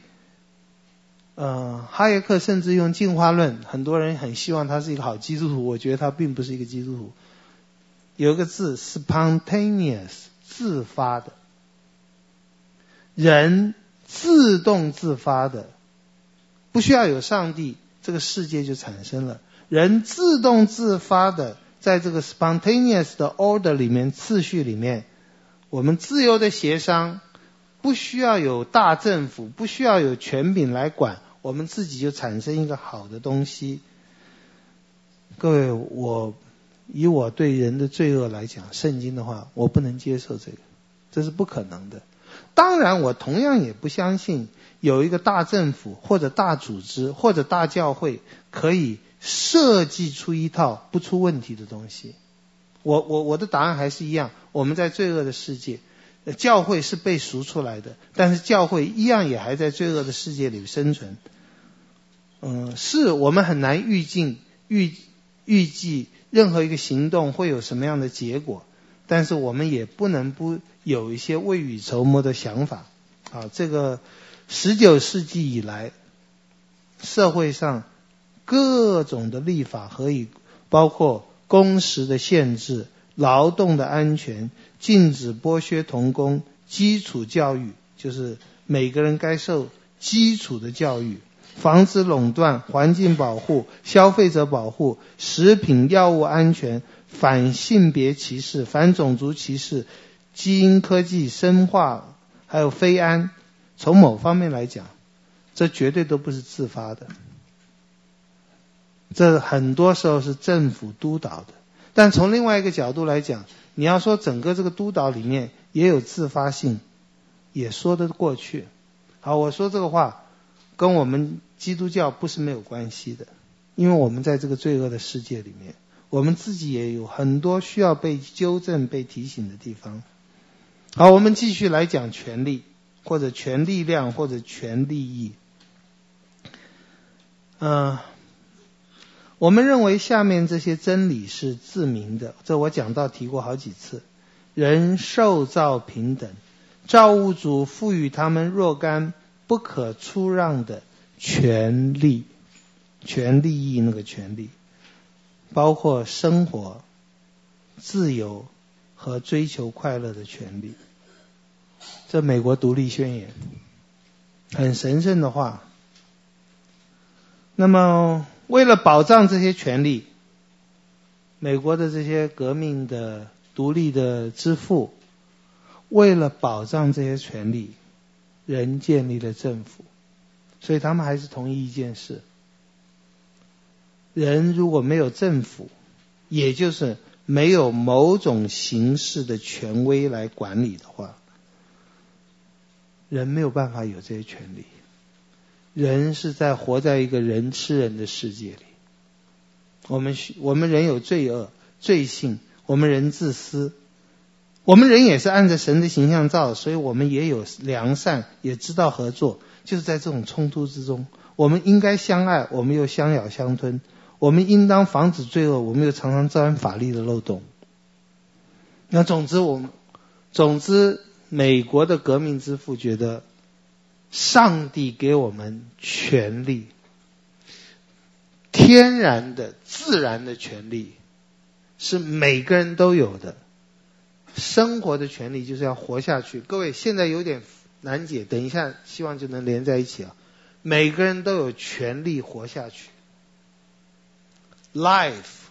B: 呃，哈耶克甚至用进化论，很多人很希望他是一个好基督徒，我觉得他并不是一个基督徒。有一个字，spontaneous，自发的，人自动自发的，不需要有上帝。这个世界就产生了，人自动自发的在这个 spontaneous 的 order 里面，次序里面，我们自由的协商，不需要有大政府，不需要有权柄来管，我们自己就产生一个好的东西。各位，我以我对人的罪恶来讲，圣经的话，我不能接受这个，这是不可能的。当然，我同样也不相信。有一个大政府或者大组织或者大教会可以设计出一套不出问题的东西。我我我的答案还是一样，我们在罪恶的世界，教会是被赎出来的，但是教会一样也还在罪恶的世界里生存。嗯，是我们很难预计预预计任何一个行动会有什么样的结果，但是我们也不能不有一些未雨绸缪的想法。啊，这个。十九世纪以来，社会上各种的立法可以包括工时的限制、劳动的安全、禁止剥削童工、基础教育，就是每个人该受基础的教育、防止垄断、环境保护、消费者保护、食品药物安全、反性别歧视、反种族歧视、基因科技、生化，还有非安。从某方面来讲，这绝对都不是自发的，这很多时候是政府督导的。但从另外一个角度来讲，你要说整个这个督导里面也有自发性，也说得过去。好，我说这个话跟我们基督教不是没有关系的，因为我们在这个罪恶的世界里面，我们自己也有很多需要被纠正、被提醒的地方。好，我们继续来讲权力。或者权力量，或者权利益。嗯、我们认为下面这些真理是自明的，这我讲到提过好几次。人受造平等，造物主赋予他们若干不可出让的权利，权利益那个权利，包括生活、自由和追求快乐的权利。这美国独立宣言，很神圣的话。那么，为了保障这些权利，美国的这些革命的独立的之父，为了保障这些权利，人建立了政府。所以他们还是同意一件事：人如果没有政府，也就是没有某种形式的权威来管理的话。人没有办法有这些权利，人是在活在一个人吃人的世界里。我们我们人有罪恶、罪性，我们人自私，我们人也是按着神的形象造，所以我们也有良善，也知道合作。就是在这种冲突之中，我们应该相爱，我们又相咬相吞；我们应当防止罪恶，我们又常常钻法律的漏洞。那总之，我们总之，美国的革命之父觉得，上帝给我们权利，天然的、自然的权利，是每个人都有的。生活的权利就是要活下去。各位现在有点难解，等一下希望就能连在一起啊。每个人都有权利活下去。Life,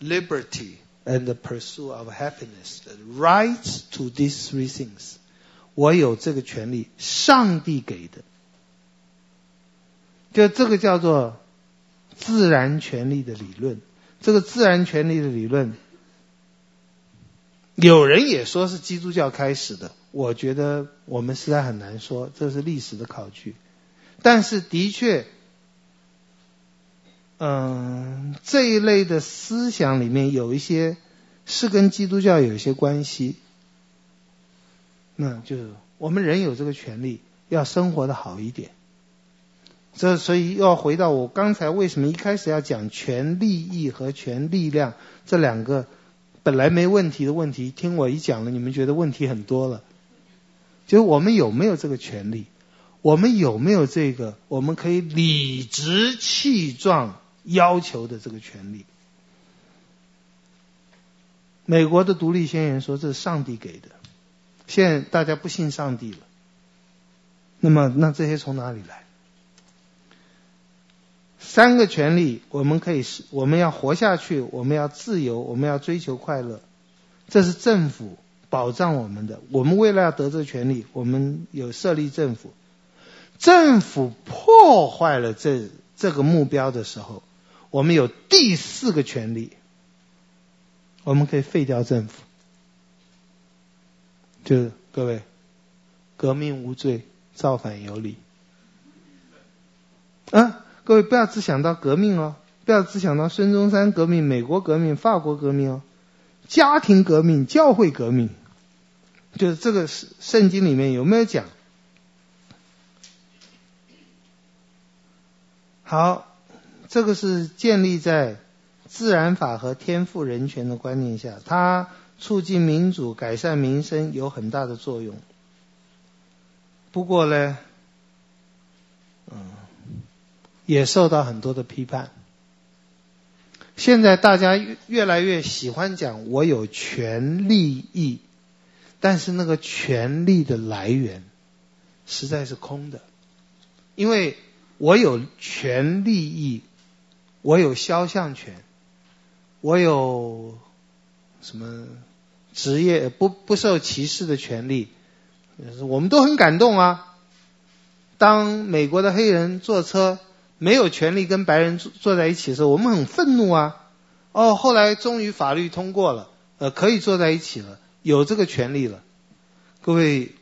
B: liberty, and the pursuit of happiness. The rights to these three things. 我有这个权利，上帝给的。就这个叫做自然权利的理论。这个自然权利的理论。有人也说是基督教开始的，我觉得我们实在很难说，这是历史的考据。但是的确，嗯，这一类的思想里面有一些是跟基督教有一些关系。那就是我们人有这个权利，要生活的好一点。这所以要回到我刚才为什么一开始要讲权利益和权力量这两个。本来没问题的问题，听我一讲了，你们觉得问题很多了。就是我们有没有这个权利？我们有没有这个我们可以理直气壮要求的这个权利？美国的独立宣言说这是上帝给的，现在大家不信上帝了。那么，那这些从哪里来？三个权利，我们可以是，我们要活下去，我们要自由，我们要追求快乐，这是政府保障我们的。我们为了要得这权利，我们有设立政府。政府破坏了这这个目标的时候，我们有第四个权利，我们可以废掉政府。就是各位，革命无罪，造反有理。啊。各位不要只想到革命哦，不要只想到孙中山革命、美国革命、法国革命哦，家庭革命、教会革命，就是这个圣圣经里面有没有讲？好，这个是建立在自然法和天赋人权的观念下，它促进民主、改善民生有很大的作用。不过呢，嗯。也受到很多的批判。现在大家越来越喜欢讲我有权利益，但是那个权利的来源实在是空的，因为我有权利益，我有肖像权，我有什么职业不不受歧视的权利，我们都很感动啊。当美国的黑人坐车。没有权利跟白人坐坐在一起的时候，我们很愤怒啊！哦，后来终于法律通过了，呃，可以坐在一起了，有这个权利了。各位，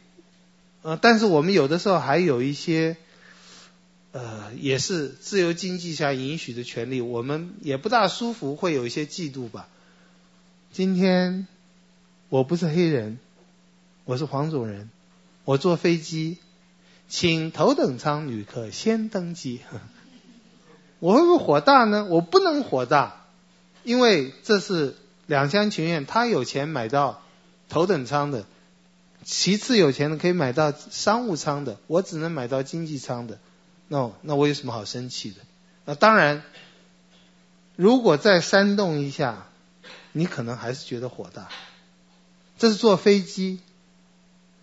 B: 呃，但是我们有的时候还有一些，呃，也是自由经济下允许的权利，我们也不大舒服，会有一些嫉妒吧。今天我不是黑人，我是黄种人，我坐飞机，请头等舱旅客先登机。我会不会火大呢？我不能火大，因为这是两厢情愿。他有钱买到头等舱的，其次有钱的可以买到商务舱的，我只能买到经济舱的。那那我有什么好生气的？那当然，如果再煽动一下，你可能还是觉得火大。这是坐飞机，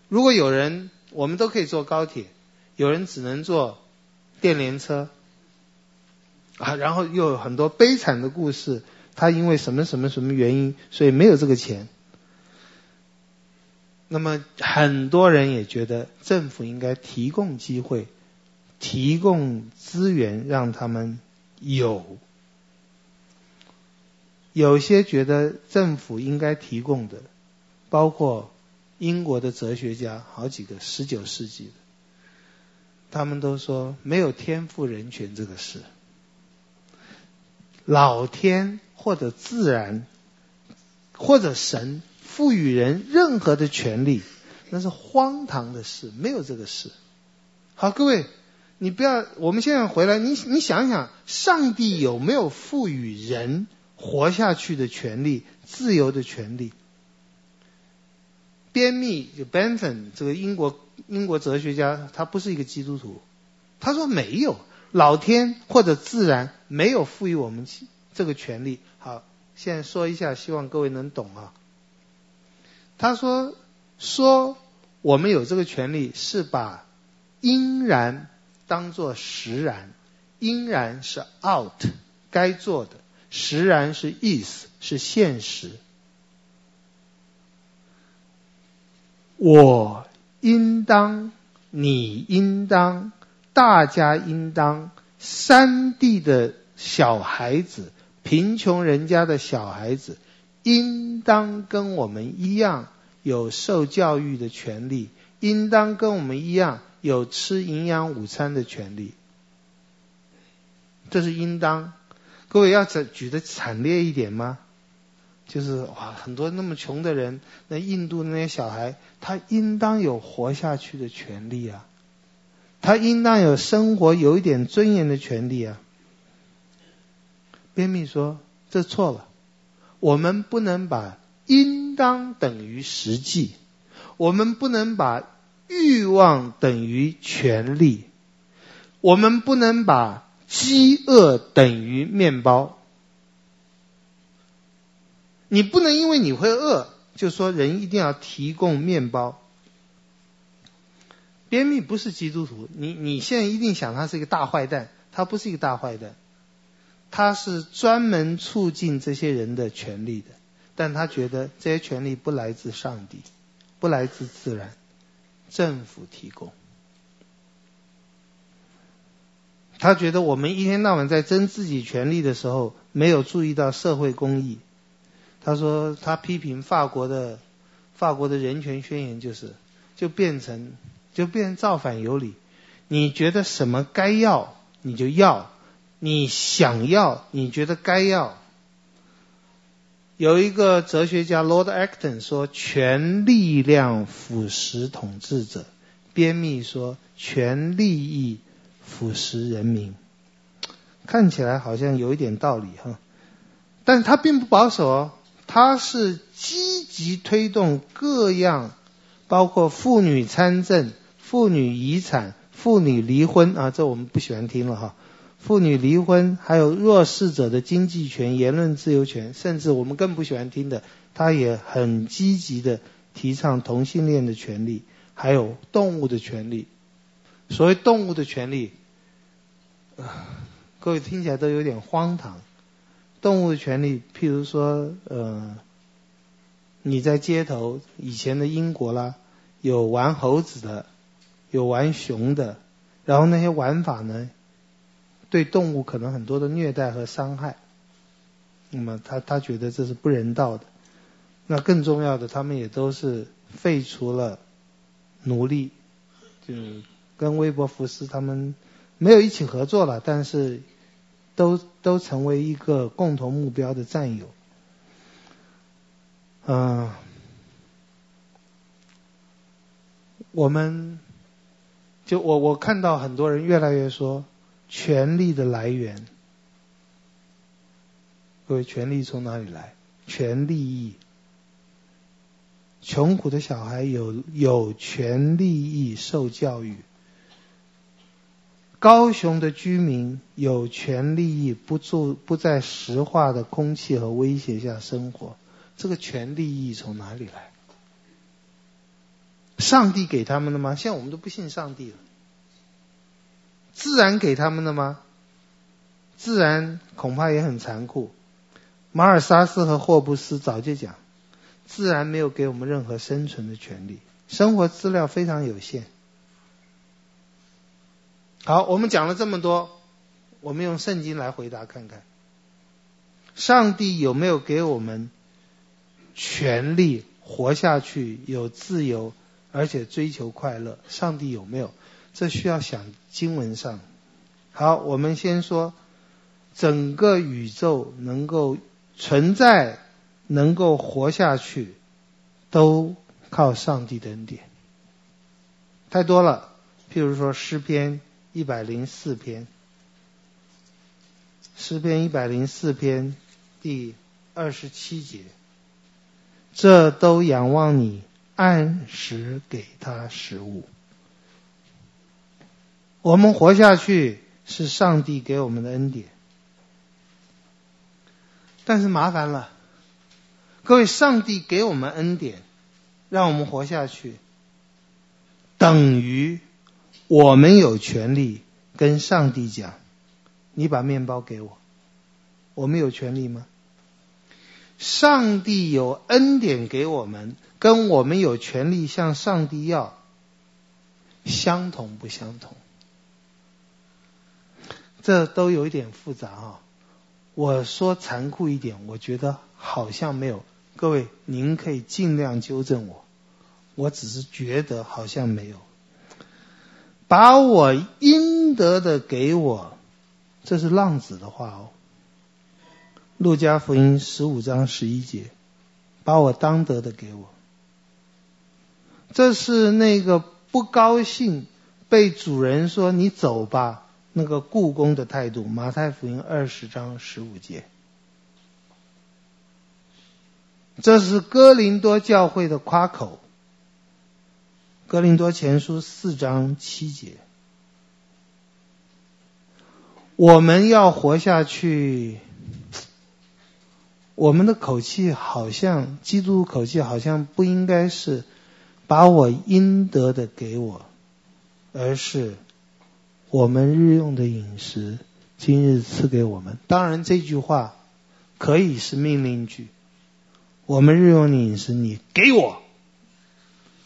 B: 如果有人，我们都可以坐高铁，有人只能坐电联车。啊，然后又有很多悲惨的故事，他因为什么什么什么原因，所以没有这个钱。那么很多人也觉得政府应该提供机会，提供资源让他们有。有些觉得政府应该提供的，包括英国的哲学家好几个，十九世纪的，他们都说没有天赋人权这个事。老天或者自然或者神赋予人任何的权利，那是荒唐的事，没有这个事。好，各位，你不要，我们现在回来，你你想想，上帝有没有赋予人活下去的权利、自由的权利？边密就 Bentham 这个英国英国哲学家，他不是一个基督徒，他说没有，老天或者自然没有赋予我们这个权利。好，现在说一下，希望各位能懂啊。他说说我们有这个权利，是把应然当作实然，应然是 out 该做的，实然是 is 是现实。我应当，你应当，大家应当，山地的小孩子，贫穷人家的小孩子，应当跟我们一样有受教育的权利，应当跟我们一样有吃营养午餐的权利。这是应当。各位要举得惨烈一点吗？就是哇，很多那么穷的人，那印度那些小孩，他应当有活下去的权利啊，他应当有生活有一点尊严的权利啊。边密说这错了，我们不能把应当等于实际，我们不能把欲望等于权利，我们不能把饥饿等于面包。你不能因为你会饿，就说人一定要提供面包。便秘不是基督徒，你你现在一定想他是一个大坏蛋，他不是一个大坏蛋，他是专门促进这些人的权利的，但他觉得这些权利不来自上帝，不来自自然，政府提供。他觉得我们一天到晚在争自己权利的时候，没有注意到社会公益。他说他批评法国的法国的人权宣言就是就变成就变造反有理，你觉得什么该要你就要，你想要你觉得该要。有一个哲学家 Lord Acton 说，权力量腐蚀统治者，边密说权利益腐蚀人民，看起来好像有一点道理哈，但是他并不保守哦。他是积极推动各样，包括妇女参政、妇女遗产、妇女离婚啊，这我们不喜欢听了哈。妇女离婚，还有弱势者的经济权、言论自由权，甚至我们更不喜欢听的，他也很积极的提倡同性恋的权利，还有动物的权利。所谓动物的权利，各位听起来都有点荒唐。动物的权利，譬如说，呃，你在街头，以前的英国啦，有玩猴子的，有玩熊的，然后那些玩法呢，对动物可能很多的虐待和伤害，那么他他觉得这是不人道的。那更重要的，他们也都是废除了奴隶，就跟威伯福斯他们没有一起合作了，但是。都都成为一个共同目标的战友。嗯、我们就我我看到很多人越来越说，权力的来源，各位，权力从哪里来？权利益。穷苦的小孩有有权利益受教育。高雄的居民有权利益不住不在石化的空气和威胁下生活，这个权利益从哪里来？上帝给他们的吗？现在我们都不信上帝了。自然给他们的吗？自然恐怕也很残酷。马尔萨斯和霍布斯早就讲，自然没有给我们任何生存的权利，生活资料非常有限。好，我们讲了这么多，我们用圣经来回答看看，上帝有没有给我们权利活下去，有自由，而且追求快乐？上帝有没有？这需要想经文上。好，我们先说，整个宇宙能够存在，能够活下去，都靠上帝的恩典。太多了，譬如说诗篇一百零四篇，诗篇一百零四篇第二十七节，这都仰望你按时给他食物。我们活下去是上帝给我们的恩典，但是麻烦了，各位，上帝给我们恩典，让我们活下去，等于我们有权利跟上帝讲：“你把面包给我。”我们有权利吗？上帝有恩典给我们，跟我们有权利向上帝要，相同不相同？这都有一点复杂啊！我说残酷一点，我觉得好像没有。各位，您可以尽量纠正我。我只是觉得好像没有。把我应得的给我，这是浪子的话哦。路加福音十五章十一节，把我当得的给我。这是那个不高兴被主人说你走吧。那个雇工的态度，马太福音二十章十五节，这是哥林多教会的夸口。格林多前书四章七节，我们要活下去，我们的口气好像基督口气好像不应该是把我应得的给我，而是。我们日用的饮食，今日赐给我们。当然，这句话可以是命令句。我们日用的饮食，你给我；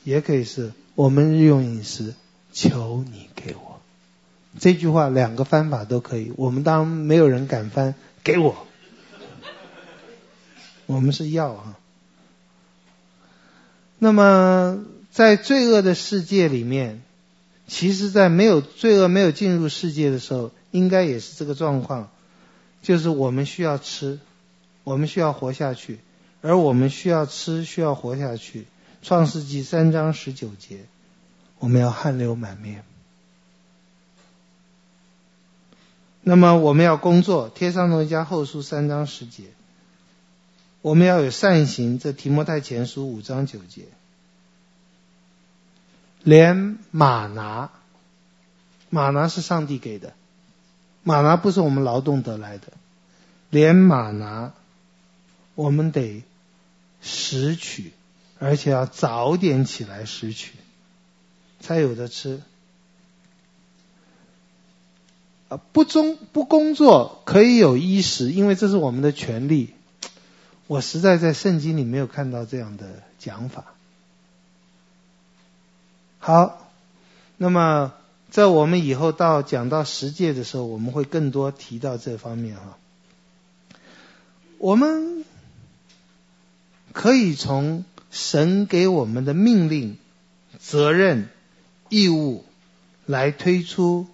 B: 也可以是我们日用饮食，求你给我。这句话两个翻法都可以。我们当没有人敢翻给我。我们是要啊。那么，在罪恶的世界里面。其实，在没有罪恶、没有进入世界的时候，应该也是这个状况，就是我们需要吃，我们需要活下去，而我们需要吃、需要活下去。创世纪三章十九节，我们要汗流满面。那么我们要工作，帖撒罗尼迦后书三章十节，我们要有善行，这提摩太前书五章九节。连吗哪，吗哪是上帝给的，吗哪不是我们劳动得来的，连吗哪，我们得拾取，而且要早点起来拾取，才有得吃。啊，不中不工作可以有衣食，因为这是我们的权利。我实在在圣经里没有看到这样的讲法。好，那么在我们以后到讲到十诫的时候，我们会更多提到这方面哈。我们可以从神给我们的命令、责任、义务来推出，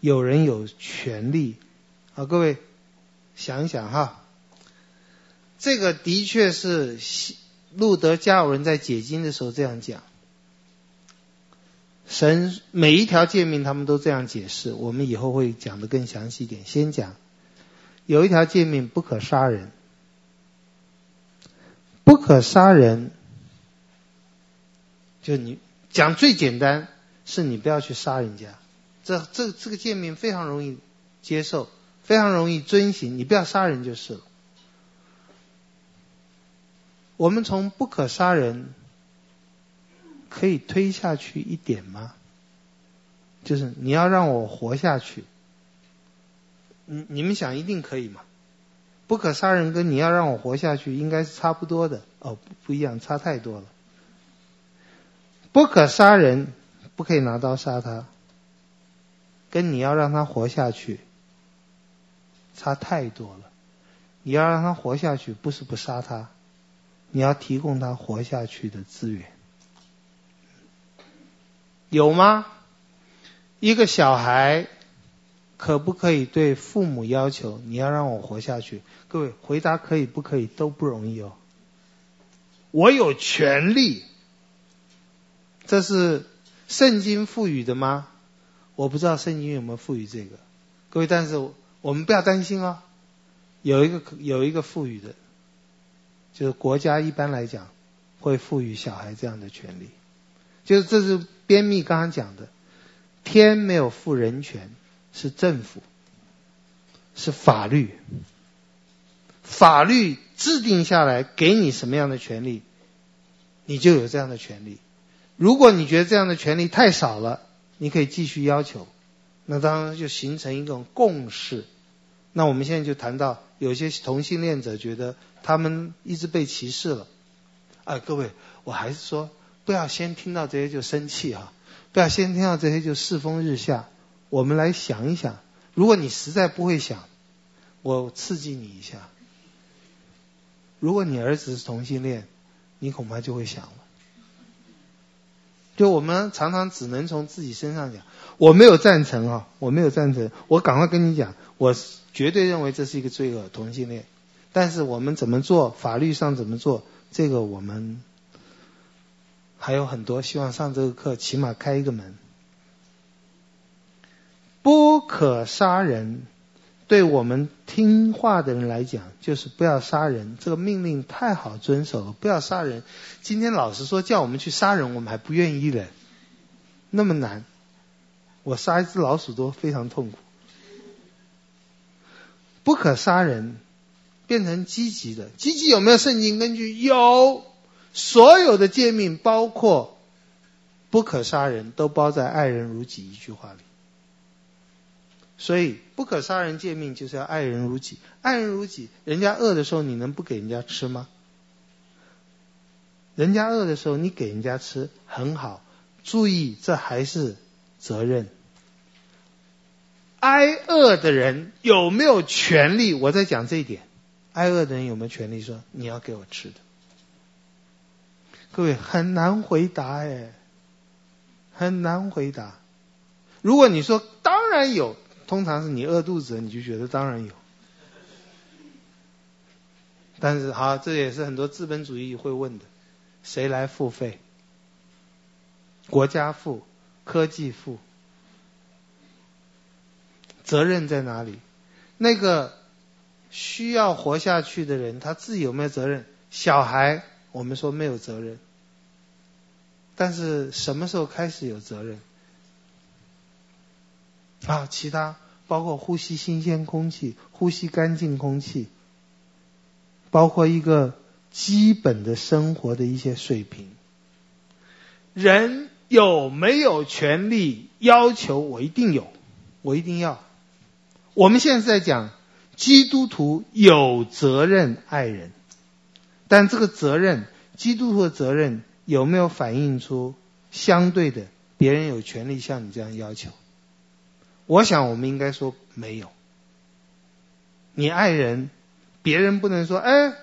B: 有人有权利。啊，各位想一想哈，这个的确是。路德加尔文在解经的时候这样讲，神每一条诫命他们都这样解释，我们以后会讲得更详细一点。先讲有一条诫命不可杀人，不可杀人，就你讲最简单，是你不要去杀人家，这这这个诫命非常容易接受，非常容易遵行，你不要杀人就是了。我们从不可杀人可以推下去一点吗？就是你要让我活下去，你你们想一定可以吗？不可杀人跟你要让我活下去应该是差不多的哦，不一样，差太多了。不可杀人，不可以拿刀杀他，跟你要让他活下去差太多了。你要让他活下去，不是不杀他。你要提供他活下去的资源，有吗？一个小孩可不可以对父母要求，你要让我活下去？各位回答可以不可以都不容易哦。我有权利。这是圣经赋予的吗？我不知道圣经有没有赋予这个，各位，但是我们不要担心哦，有一个有一个赋予的，就是国家一般来讲会赋予小孩这样的权利，就是这是编密刚刚讲的，天没有赋人权，是政府，是法律，法律制定下来给你什么样的权利，你就有这样的权利。如果你觉得这样的权利太少了，你可以继续要求，那当然就形成一种共识。那我们现在就谈到，有些同性恋者觉得他们一直被歧视了。啊，各位，我还是说，不要先听到这些就生气啊，不要先听到这些就世风日下。我们来想一想，如果你实在不会想，我刺激你一下。如果你儿子是同性恋，你恐怕就会想了。就我们常常只能从自己身上讲，我没有赞成啊，我没有赞成。我赶快跟你讲，我绝对认为这是一个罪恶，同性恋。但是我们怎么做，法律上怎么做，这个我们还有很多。希望上这个课，起码开一个门。可杀人。对我们听话的人来讲，就是不要杀人。这个命令太好遵守了，不要杀人。今天老师说叫我们去杀人，我们还不愿意嘞，那么难。我杀一只老鼠都非常痛苦。不可杀人，变成积极的。积极有没有圣经根据？有，所有的诫命，包括不可杀人，都包在爱人如己一句话里。所以，不可杀人诫命就是要爱人如己。爱人如己，人家饿的时候，你能不给人家吃吗？人家饿的时候，你给人家吃很好。注意，这还是责任。挨饿的人有没有权利？我在讲这一点。挨饿的人有没有权利说你要给我吃的？各位很难回答哎，很难回答。如果你说当然有。通常是你饿肚子，你就觉得当然有。但是好，这也是很多资本主义会问的：谁来付费？国家付，科技付，责任在哪里？那个需要活下去的人，他自己有没有责任？小孩，我们说没有责任。但是什么时候开始有责任？啊，其他包括呼吸新鲜空气、呼吸干净空气，包括一个基本的生活的一些水平。人有没有权利要求？我一定有，我一定要。我们现在在讲基督徒有责任爱人，但这个责任，基督徒的责任有没有反映出相对的别人有权利像你这样要求？我想，我们应该说没有。你爱人，别人不能说，哎，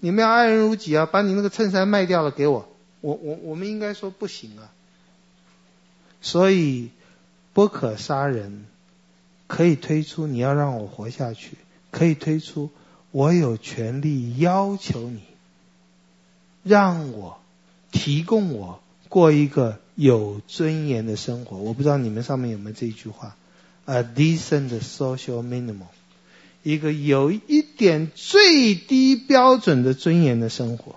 B: 你们要爱人如己啊，把你那个衬衫卖掉了给我。我我我们应该说不行啊。所以，不可杀人，可以推出你要让我活下去，可以推出我有权利要求你，让我提供我过一个有尊严的生活。我不知道你们上面有没有这一句话。A decent social minimum，一个有一点最低标准的尊严的生活。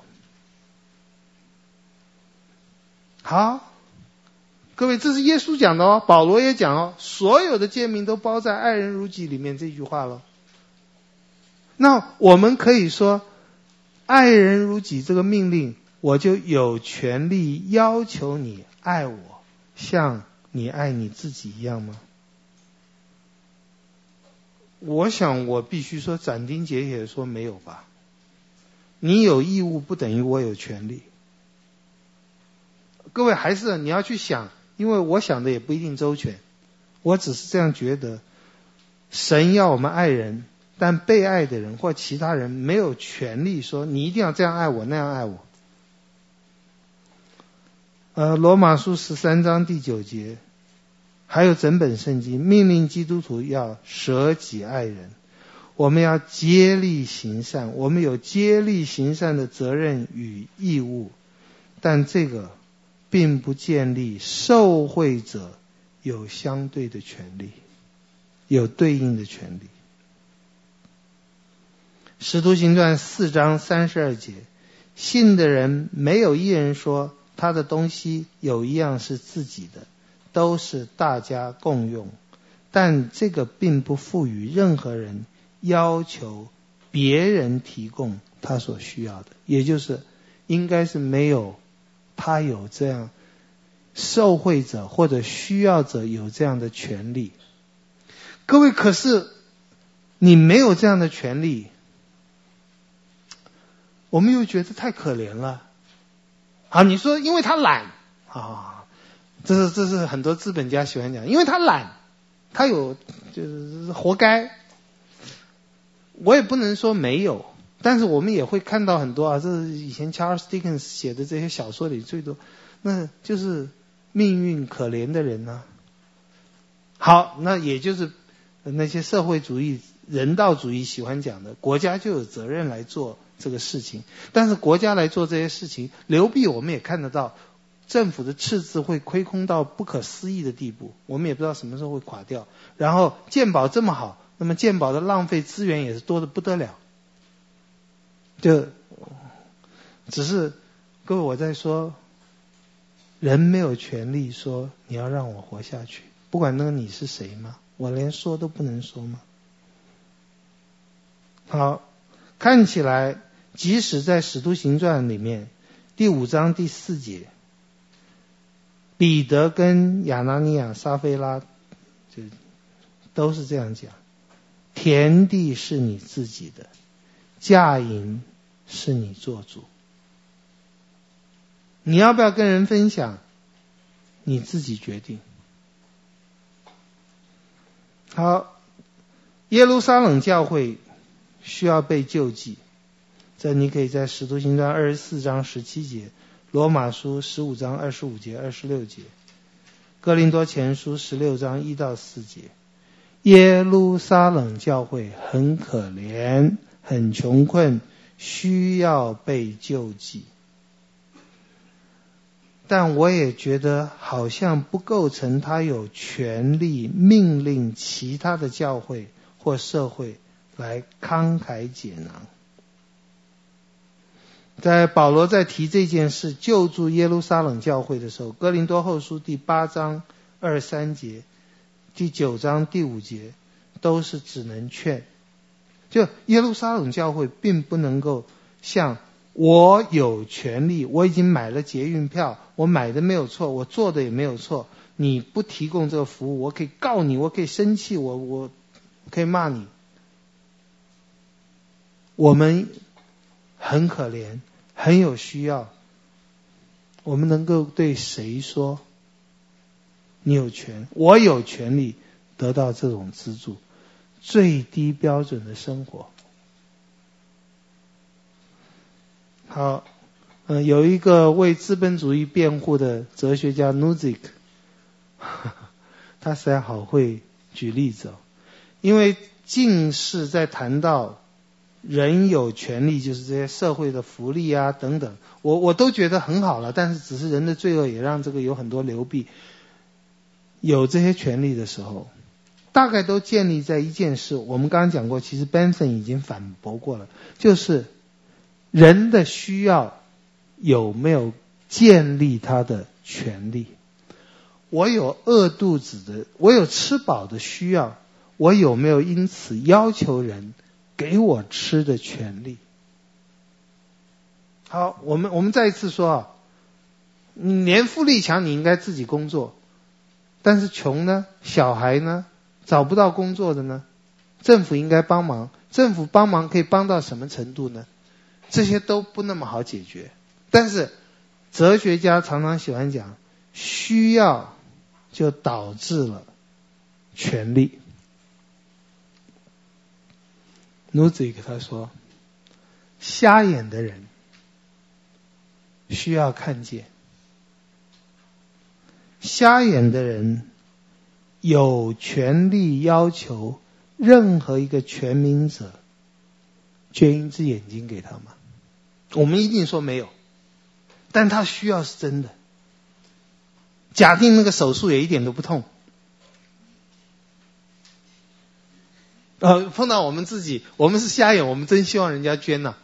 B: 好，各位，这是耶稣讲的哦，保罗也讲哦，所有的诫命都包在“爱人如己”里面这句话了。那我们可以说，“爱人如己”这个命令，我就有权利要求你爱我，像你爱你自己一样吗？我想，我必须说斩钉截铁说没有吧。你有义务不等于我有权利。各位还是你要去想，因为我想的也不一定周全。我只是这样觉得，神要我们爱人，但被爱的人或其他人没有权利说你一定要这样爱我，那样爱我。呃，罗马书十三章第九节。还有整本圣经命令基督徒要舍己爱人。我们要接力行善，我们有接力行善的责任与义务，但这个并不建立受惠者有相对的权利，有对应的权利。使徒行传四章三十二节，信的人没有一人说他的东西有一样是自己的，都是大家共用，但这个并不赋予任何人。要求别人提供他所需要的，也就是应该是没有他有这样受惠者或者需要者有这样的权利。各位，可是你没有这样的权利，我们又觉得太可怜了。啊，你说因为他懒啊，这是这是很多资本家喜欢讲，因为他懒，他有就是活该。我也不能说没有，但是我们也会看到很多啊，这是以前 Charles Dickens 写的这些小说里最多，那就是命运可怜的人呢、啊。好，那也就是那些社会主义、人道主义喜欢讲的，国家就有责任来做这个事情。但是国家来做这些事情，流弊我们也看得到，政府的赤字会亏空到不可思议的地步，我们也不知道什么时候会垮掉。然后鉴宝这么好。那么鉴宝的浪费资源也是多得不得了，就只是各位我在说，人没有权利说你要让我活下去，不管那个你是谁吗？我连说都不能说吗？好，看起来即使在《使徒行传》里面第五章第四节，彼得跟亚拿尼亚、撒非拉就都是这样讲。田地是你自己的，嫁银是你做主。你要不要跟人分享？你自己决定。好，耶路撒冷教会需要被救济，这你可以在《使徒行传》二十四章十七节，《罗马书》十五章二十五节、二十六节，《哥林多前书》十六章一到四节。耶路撒冷教会很可怜，很穷困，需要被救济。但我也觉得好像不构成他有权利命令其他的教会或社会来慷慨解囊。在保罗在提这件事救助耶路撒冷教会的时候，《哥林多后书》第八章二三节。第九章第五节都是只能劝，就耶路撒冷教会并不能够像我有权利，我已经买了捷运票，我买的没有错，我做的也没有错，你不提供这个服务，我可以告你，我可以生气，我我可以骂你。我们很可怜，很有需要，我们能够对谁说？你有权，我有权利得到这种资助，最低标准的生活。好，嗯，有一个为资本主义辩护的哲学家 Nozick，他实在好会举例子哦。因为近世在谈到人有权利，就是这些社会的福利啊等等，我我都觉得很好了。但是，只是人的罪恶也让这个有很多流弊。有这些权利的时候，大概都建立在一件事。我们刚刚讲过，其实 Benson 已经反驳过了，就是人的需要有没有建立他的权利？我有饿肚子的，我有吃饱的需要，我有没有因此要求人给我吃的权利？好，我们我们再一次说啊，你年富力强，你应该自己工作。但是穷呢？小孩呢？找不到工作的呢？政府应该帮忙。政府帮忙可以帮到什么程度呢？这些都不那么好解决。但是哲学家常常喜欢讲，需要就导致了权利。努兹克他说，瞎眼的人需要看见。瞎眼的人有权利要求任何一个全民者捐一只眼睛给他吗？我们一定说没有，但他需要是真的。假定那个手术也一点都不痛，呃，碰到我们自己，我们是瞎眼，我们真希望人家捐呐、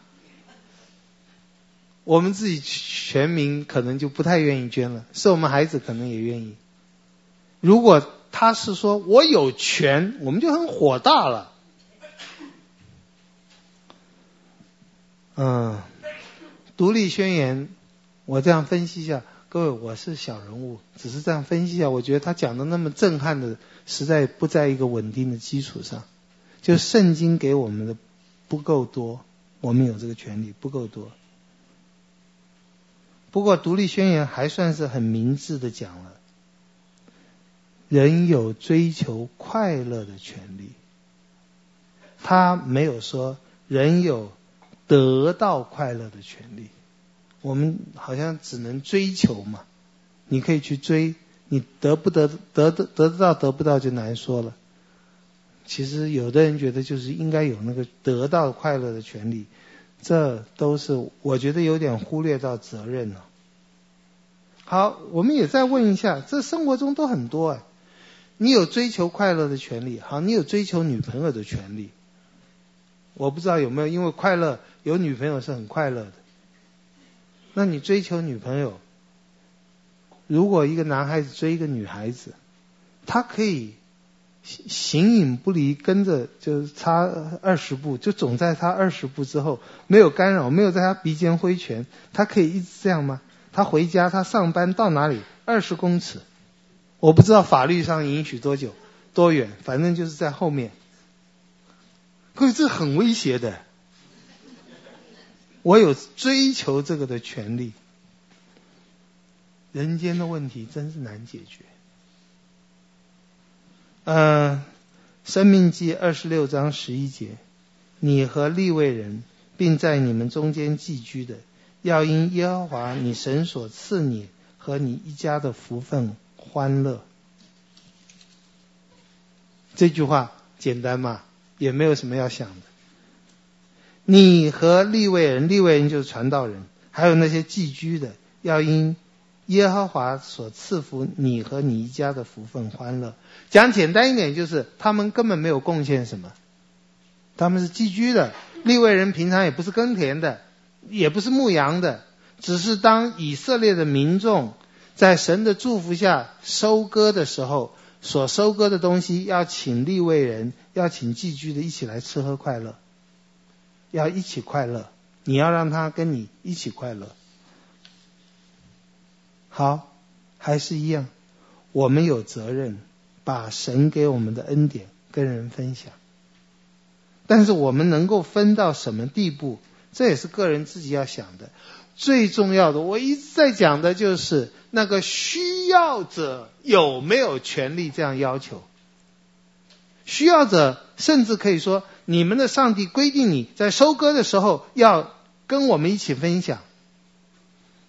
B: 我们自己全民可能就不太愿意捐了，是我们孩子可能也愿意。如果他是说我有权，我们就很火大了。嗯。独立宣言，我这样分析一下，各位，我是小人物，只是这样分析一下。我觉得他讲的那么震撼的，实在不在一个稳定的基础上。就圣经给我们的不够多，我们有这个权利不够多。不过独立宣言还算是很明智的讲了，人有追求快乐的权利。他没有说人有。得到快乐的权利，我们好像只能追求嘛。你可以去追，你得不得得得得得到得不到就难说了。其实有的人觉得就是应该有那个得到快乐的权利，这都是我觉得有点忽略到责任了。好，我们也再问一下，这生活中都很多哎，你有追求快乐的权利，好，你有追求女朋友的权利。我不知道有没有，因为快乐有女朋友是很快乐的。那你追求女朋友，如果一个男孩子追一个女孩子，他可以形影不离，跟着就是差二十步，就总在他二十步之后，没有干扰，没有在他鼻尖挥拳，他可以一直这样吗？他回家，他上班到哪里？二十公尺，我不知道法律上允许多久、多远，反正就是在后面。各位，这很威胁的。我有追求这个的权利。人间的问题真是难解决。嗯、呃，《申命记》二十六章十一节，你和利未人，并在你们中间寄居的，要因耶和华你神所赐你和你一家的福分欢乐。这句话简单吗？也没有什么要想的。你和利未人，利未人就是传道人，还有那些寄居的，要因耶和华所赐福你和你一家的福分欢乐。讲简单一点，就是他们根本没有贡献什么，他们是寄居的。利未人平常也不是耕田的，也不是牧羊的，只是当以色列的民众在神的祝福下收割的时候。所收割的东西要请利未人，要请寄居的一起来吃喝快乐，要一起快乐。你要让他跟你一起快乐。好，还是一样，我们有责任把神给我们的恩典跟人分享。但是我们能够分到什么地步，这也是个人自己要想的。最重要的，我一直在讲的就是那个需要者有没有权利这样要求？需要者甚至可以说，你们的上帝规定你在收割的时候要跟我们一起分享。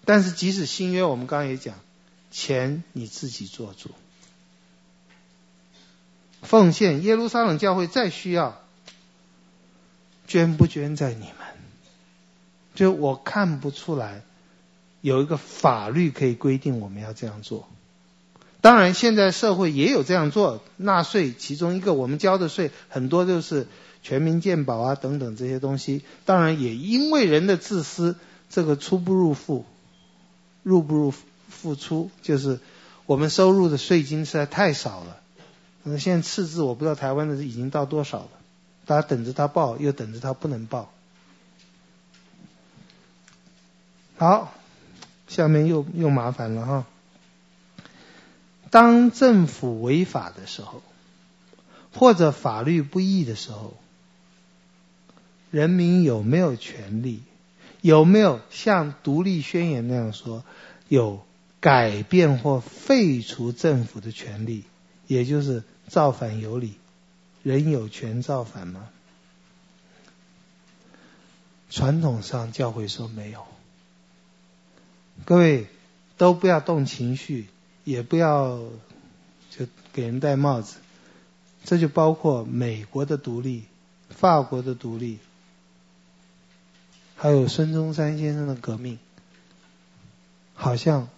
B: 但是即使新约，我们刚刚也讲，钱你自己做主，奉献耶路撒冷教会再需要，捐不捐在你们。就我看不出来有一个法律可以规定我们要这样做。当然，现在社会也有这样做，纳税其中一个我们交的税很多就是全民健保啊等等这些东西。当然，也因为人的自私，这个出不入户，入不入付出，就是我们收入的税金实在太少了。那现在赤字我不知道台湾的已经到多少了，大家等着他报，又等着他不能报。好，下面又又麻烦了哈。当政府违法的时候，或者法律不义的时候，人民有没有权利？有没有像独立宣言那样说，有改变或废除政府的权利？也就是造反有理，人有权造反吗？传统上教会说没有。各位都不要动情绪，也不要就给人戴帽子。这就包括美国的独立、法国的独立，还有孙中山先生的革命，好像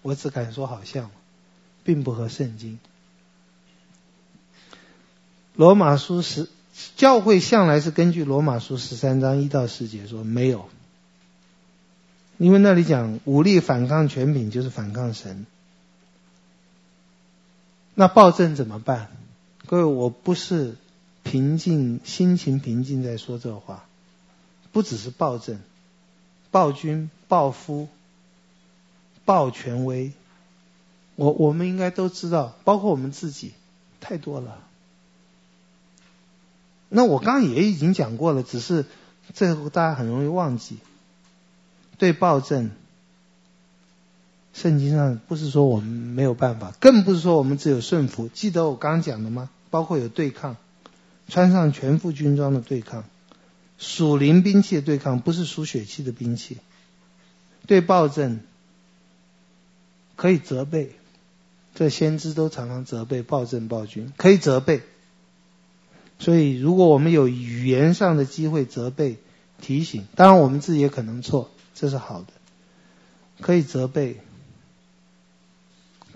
B: 我只敢说好像，并不合圣经。罗马书十教会向来是根据罗马书十三章一到四节说没有，因为那里讲武力反抗权柄就是反抗神。那暴政怎么办？各位，我不是平静心情平静在说这话，不只是暴政、暴君、暴夫、暴权威，我我们应该都知道，包括我们自己，太多了。那我刚刚也已经讲过了，只是最后大家很容易忘记。对暴政，圣经上不是说我们没有办法，更不是说我们只有顺服。记得我刚刚讲的吗？包括有对抗，穿上全副军装的对抗，属灵兵器的对抗，不是属血气的兵器。对暴政可以责备，这先知都常常责备暴政暴君，可以责备。所以，如果我们有语言上的机会责备、提醒，当然我们自己也可能错，这是好的。可以责备，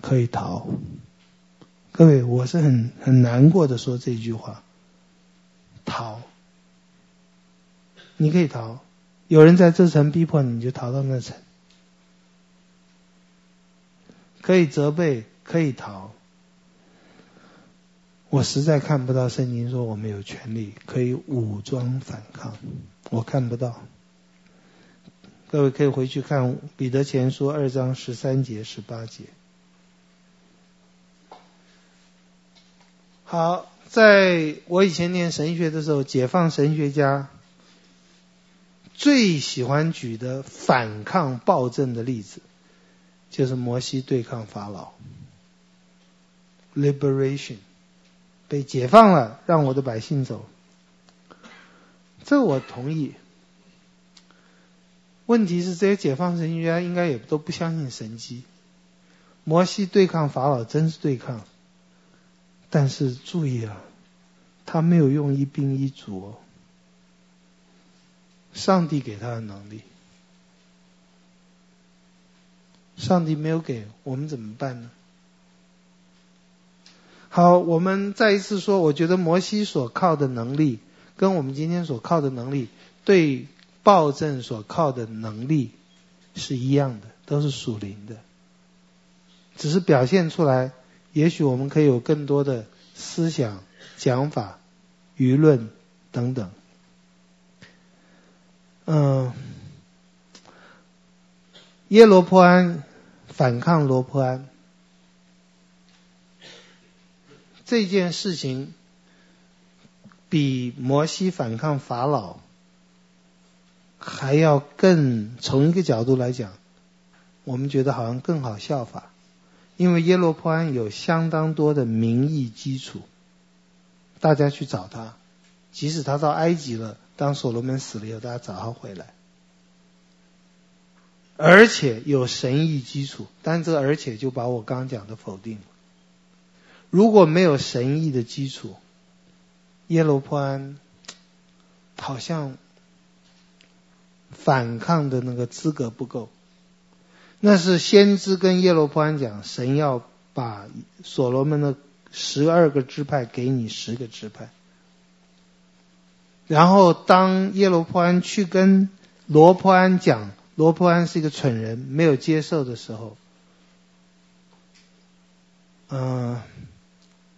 B: 可以逃。各位，我是很很难过的说这句话。逃，你可以逃。有人在这层逼迫你，你就逃到那层。可以责备，可以逃。我实在看不到圣经说我们有权利可以武装反抗，我看不到。各位可以回去看彼得前书二章十三节、十八节。好，在我以前念神学的时候，解放神学家最喜欢举的反抗暴政的例子，就是摩西对抗法老，liberation。被解放了，让我的百姓走，这我同意。问题是这些解放神学家应该也都不相信神迹。摩西对抗法老真是对抗，但是注意啊，他没有用一兵一卒哦，上帝给他的能力，上帝没有给我们怎么办呢？好，我们再一次说，我觉得摩西所靠的能力，跟我们今天所靠的能力，对暴政所靠的能力是一样的，都是属灵的，只是表现出来，也许我们可以有更多的思想、讲法、舆论等等。嗯，耶罗波安反抗罗波安。这件事情比摩西反抗法老还要更，从一个角度来讲，我们觉得好像更好效法，因为耶罗波安有相当多的民意基础，大家去找他，即使他到埃及了，当所罗门死了以后，大家早上回来，而且有神意基础，但这而且就把我刚刚讲的否定了。如果没有神意的基础，耶罗波安好像反抗的那个资格不够。那是先知跟耶罗波安讲，神要把所罗门的十二个支派给你十个支派。然后当耶罗波安去跟罗波安讲，罗波安是一个蠢人，没有接受的时候，嗯、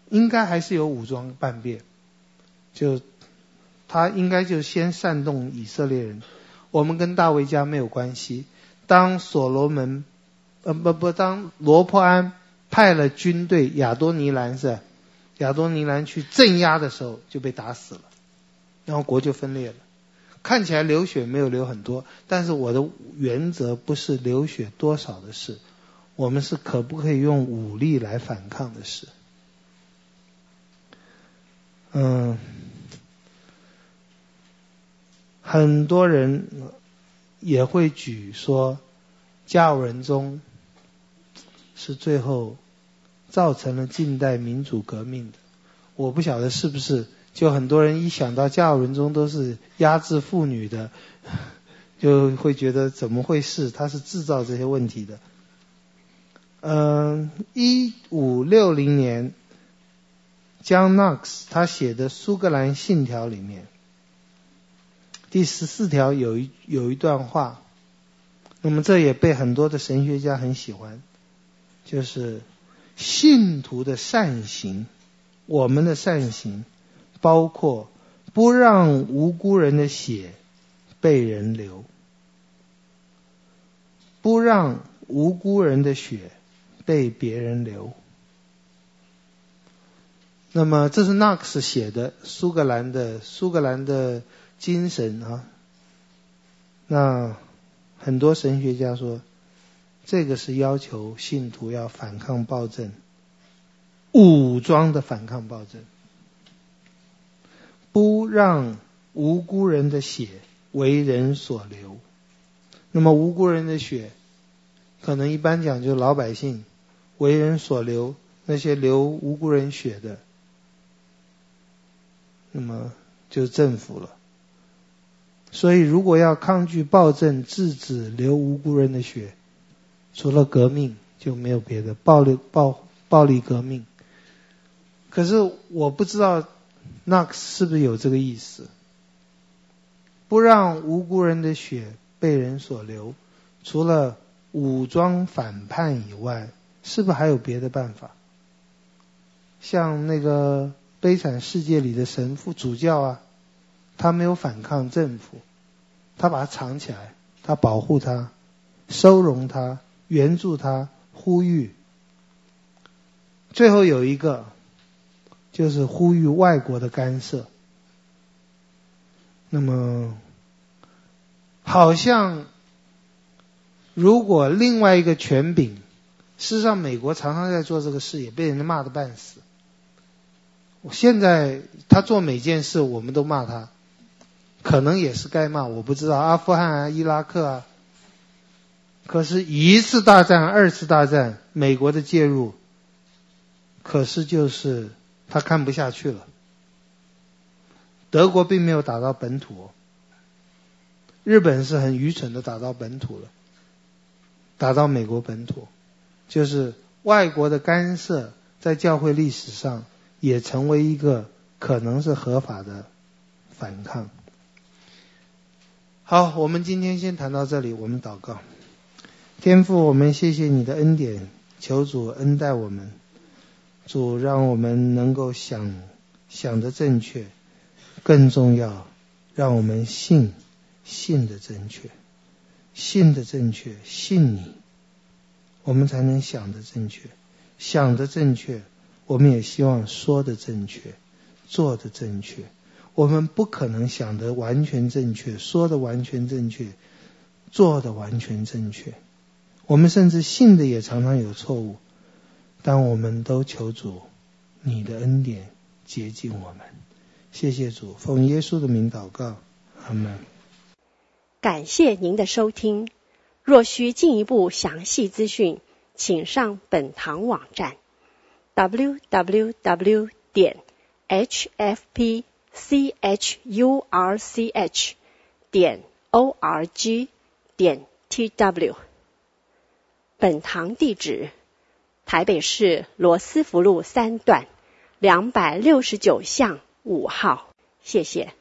B: 应该还是有武装叛变，就他应该就先煽动以色列人。我们跟大卫家没有关系。当所罗门，呃不不，当罗波安派了军队亚多尼兰是亚多尼兰去镇压的时候，就被打死了，然后国就分裂了。看起来流血没有流很多，但是我的原则不是流血多少的事，我们是可不可以用武力来反抗的事。嗯，很多人也会举说，加尔文宗是最后造成了近代民主革命的。我不晓得是不是，就很多人一想到加尔文宗都是压制妇女的，就会觉得怎么会是？他是制造这些问题的。嗯，一五六零年，John Knox 他写的《苏格兰信条》里面，第十四条有一有一段话，那么这也被很多的神学家很喜欢，就是信徒的善行。我们的善行，包括不让无辜人的血被人流，不让无辜人的血被别人流。那么这是纳克斯写的苏格兰的苏格兰的精神啊。那很多神学家说，这个是要求信徒要反抗暴政。武装的反抗暴政，不让无辜人的血为人所流。那么无辜人的血，可能一般讲就老百姓为人所流，那些流无辜人血的，那么就政府了。所以如果要抗拒暴政，制止流无辜人的血，除了革命就没有别的，暴力暴暴力革命。可是我不知道，那是不是有这个意思？不让无辜人的血被人所流，除了武装反叛以外，是不是还有别的办法？像那个《悲惨世界》里的神父主教啊，他没有反抗政府，他把它藏起来，他保护他，收容他，援助他，呼吁。最后有一个。就是呼吁外国的干涉。那么，好像如果另外一个权柄，事实上美国常常在做这个事，也被人家骂得半死。我现在他做每件事，我们都骂他，可能也是该骂，我不知道。阿富汗啊，伊拉克啊，可是一次大战、二次大战，美国的介入，可是就是。他看不下去了。德国并没有打到本土，日本是很愚蠢的打到本土了，打到美国本土，就是外国的干涉，在教会历史上也成为一个可能是合法的反抗。好，我们今天先谈到这里，我们祷告。天父，我们谢谢你的恩典，求主恩待我们。主让我们能够想想的正确，更重要，让我们信信的正确，信的正确，信你，我们才能想的正确，想的正确，我们也希望说的正确，做的正确。我们不可能想的完全正确，说的完全正确，做的完全正确。我们甚至信的也常常有错误。当我们都求主，你的恩典接近我们。谢谢主，奉耶稣的名祷告，阿门。
A: 感谢您的收听。若需进一步详细资讯，请上本堂网站：www 点 hfpchurch 点 org 点 tw。本堂地址。台北市罗斯福路三段两百六十九巷五号，谢谢。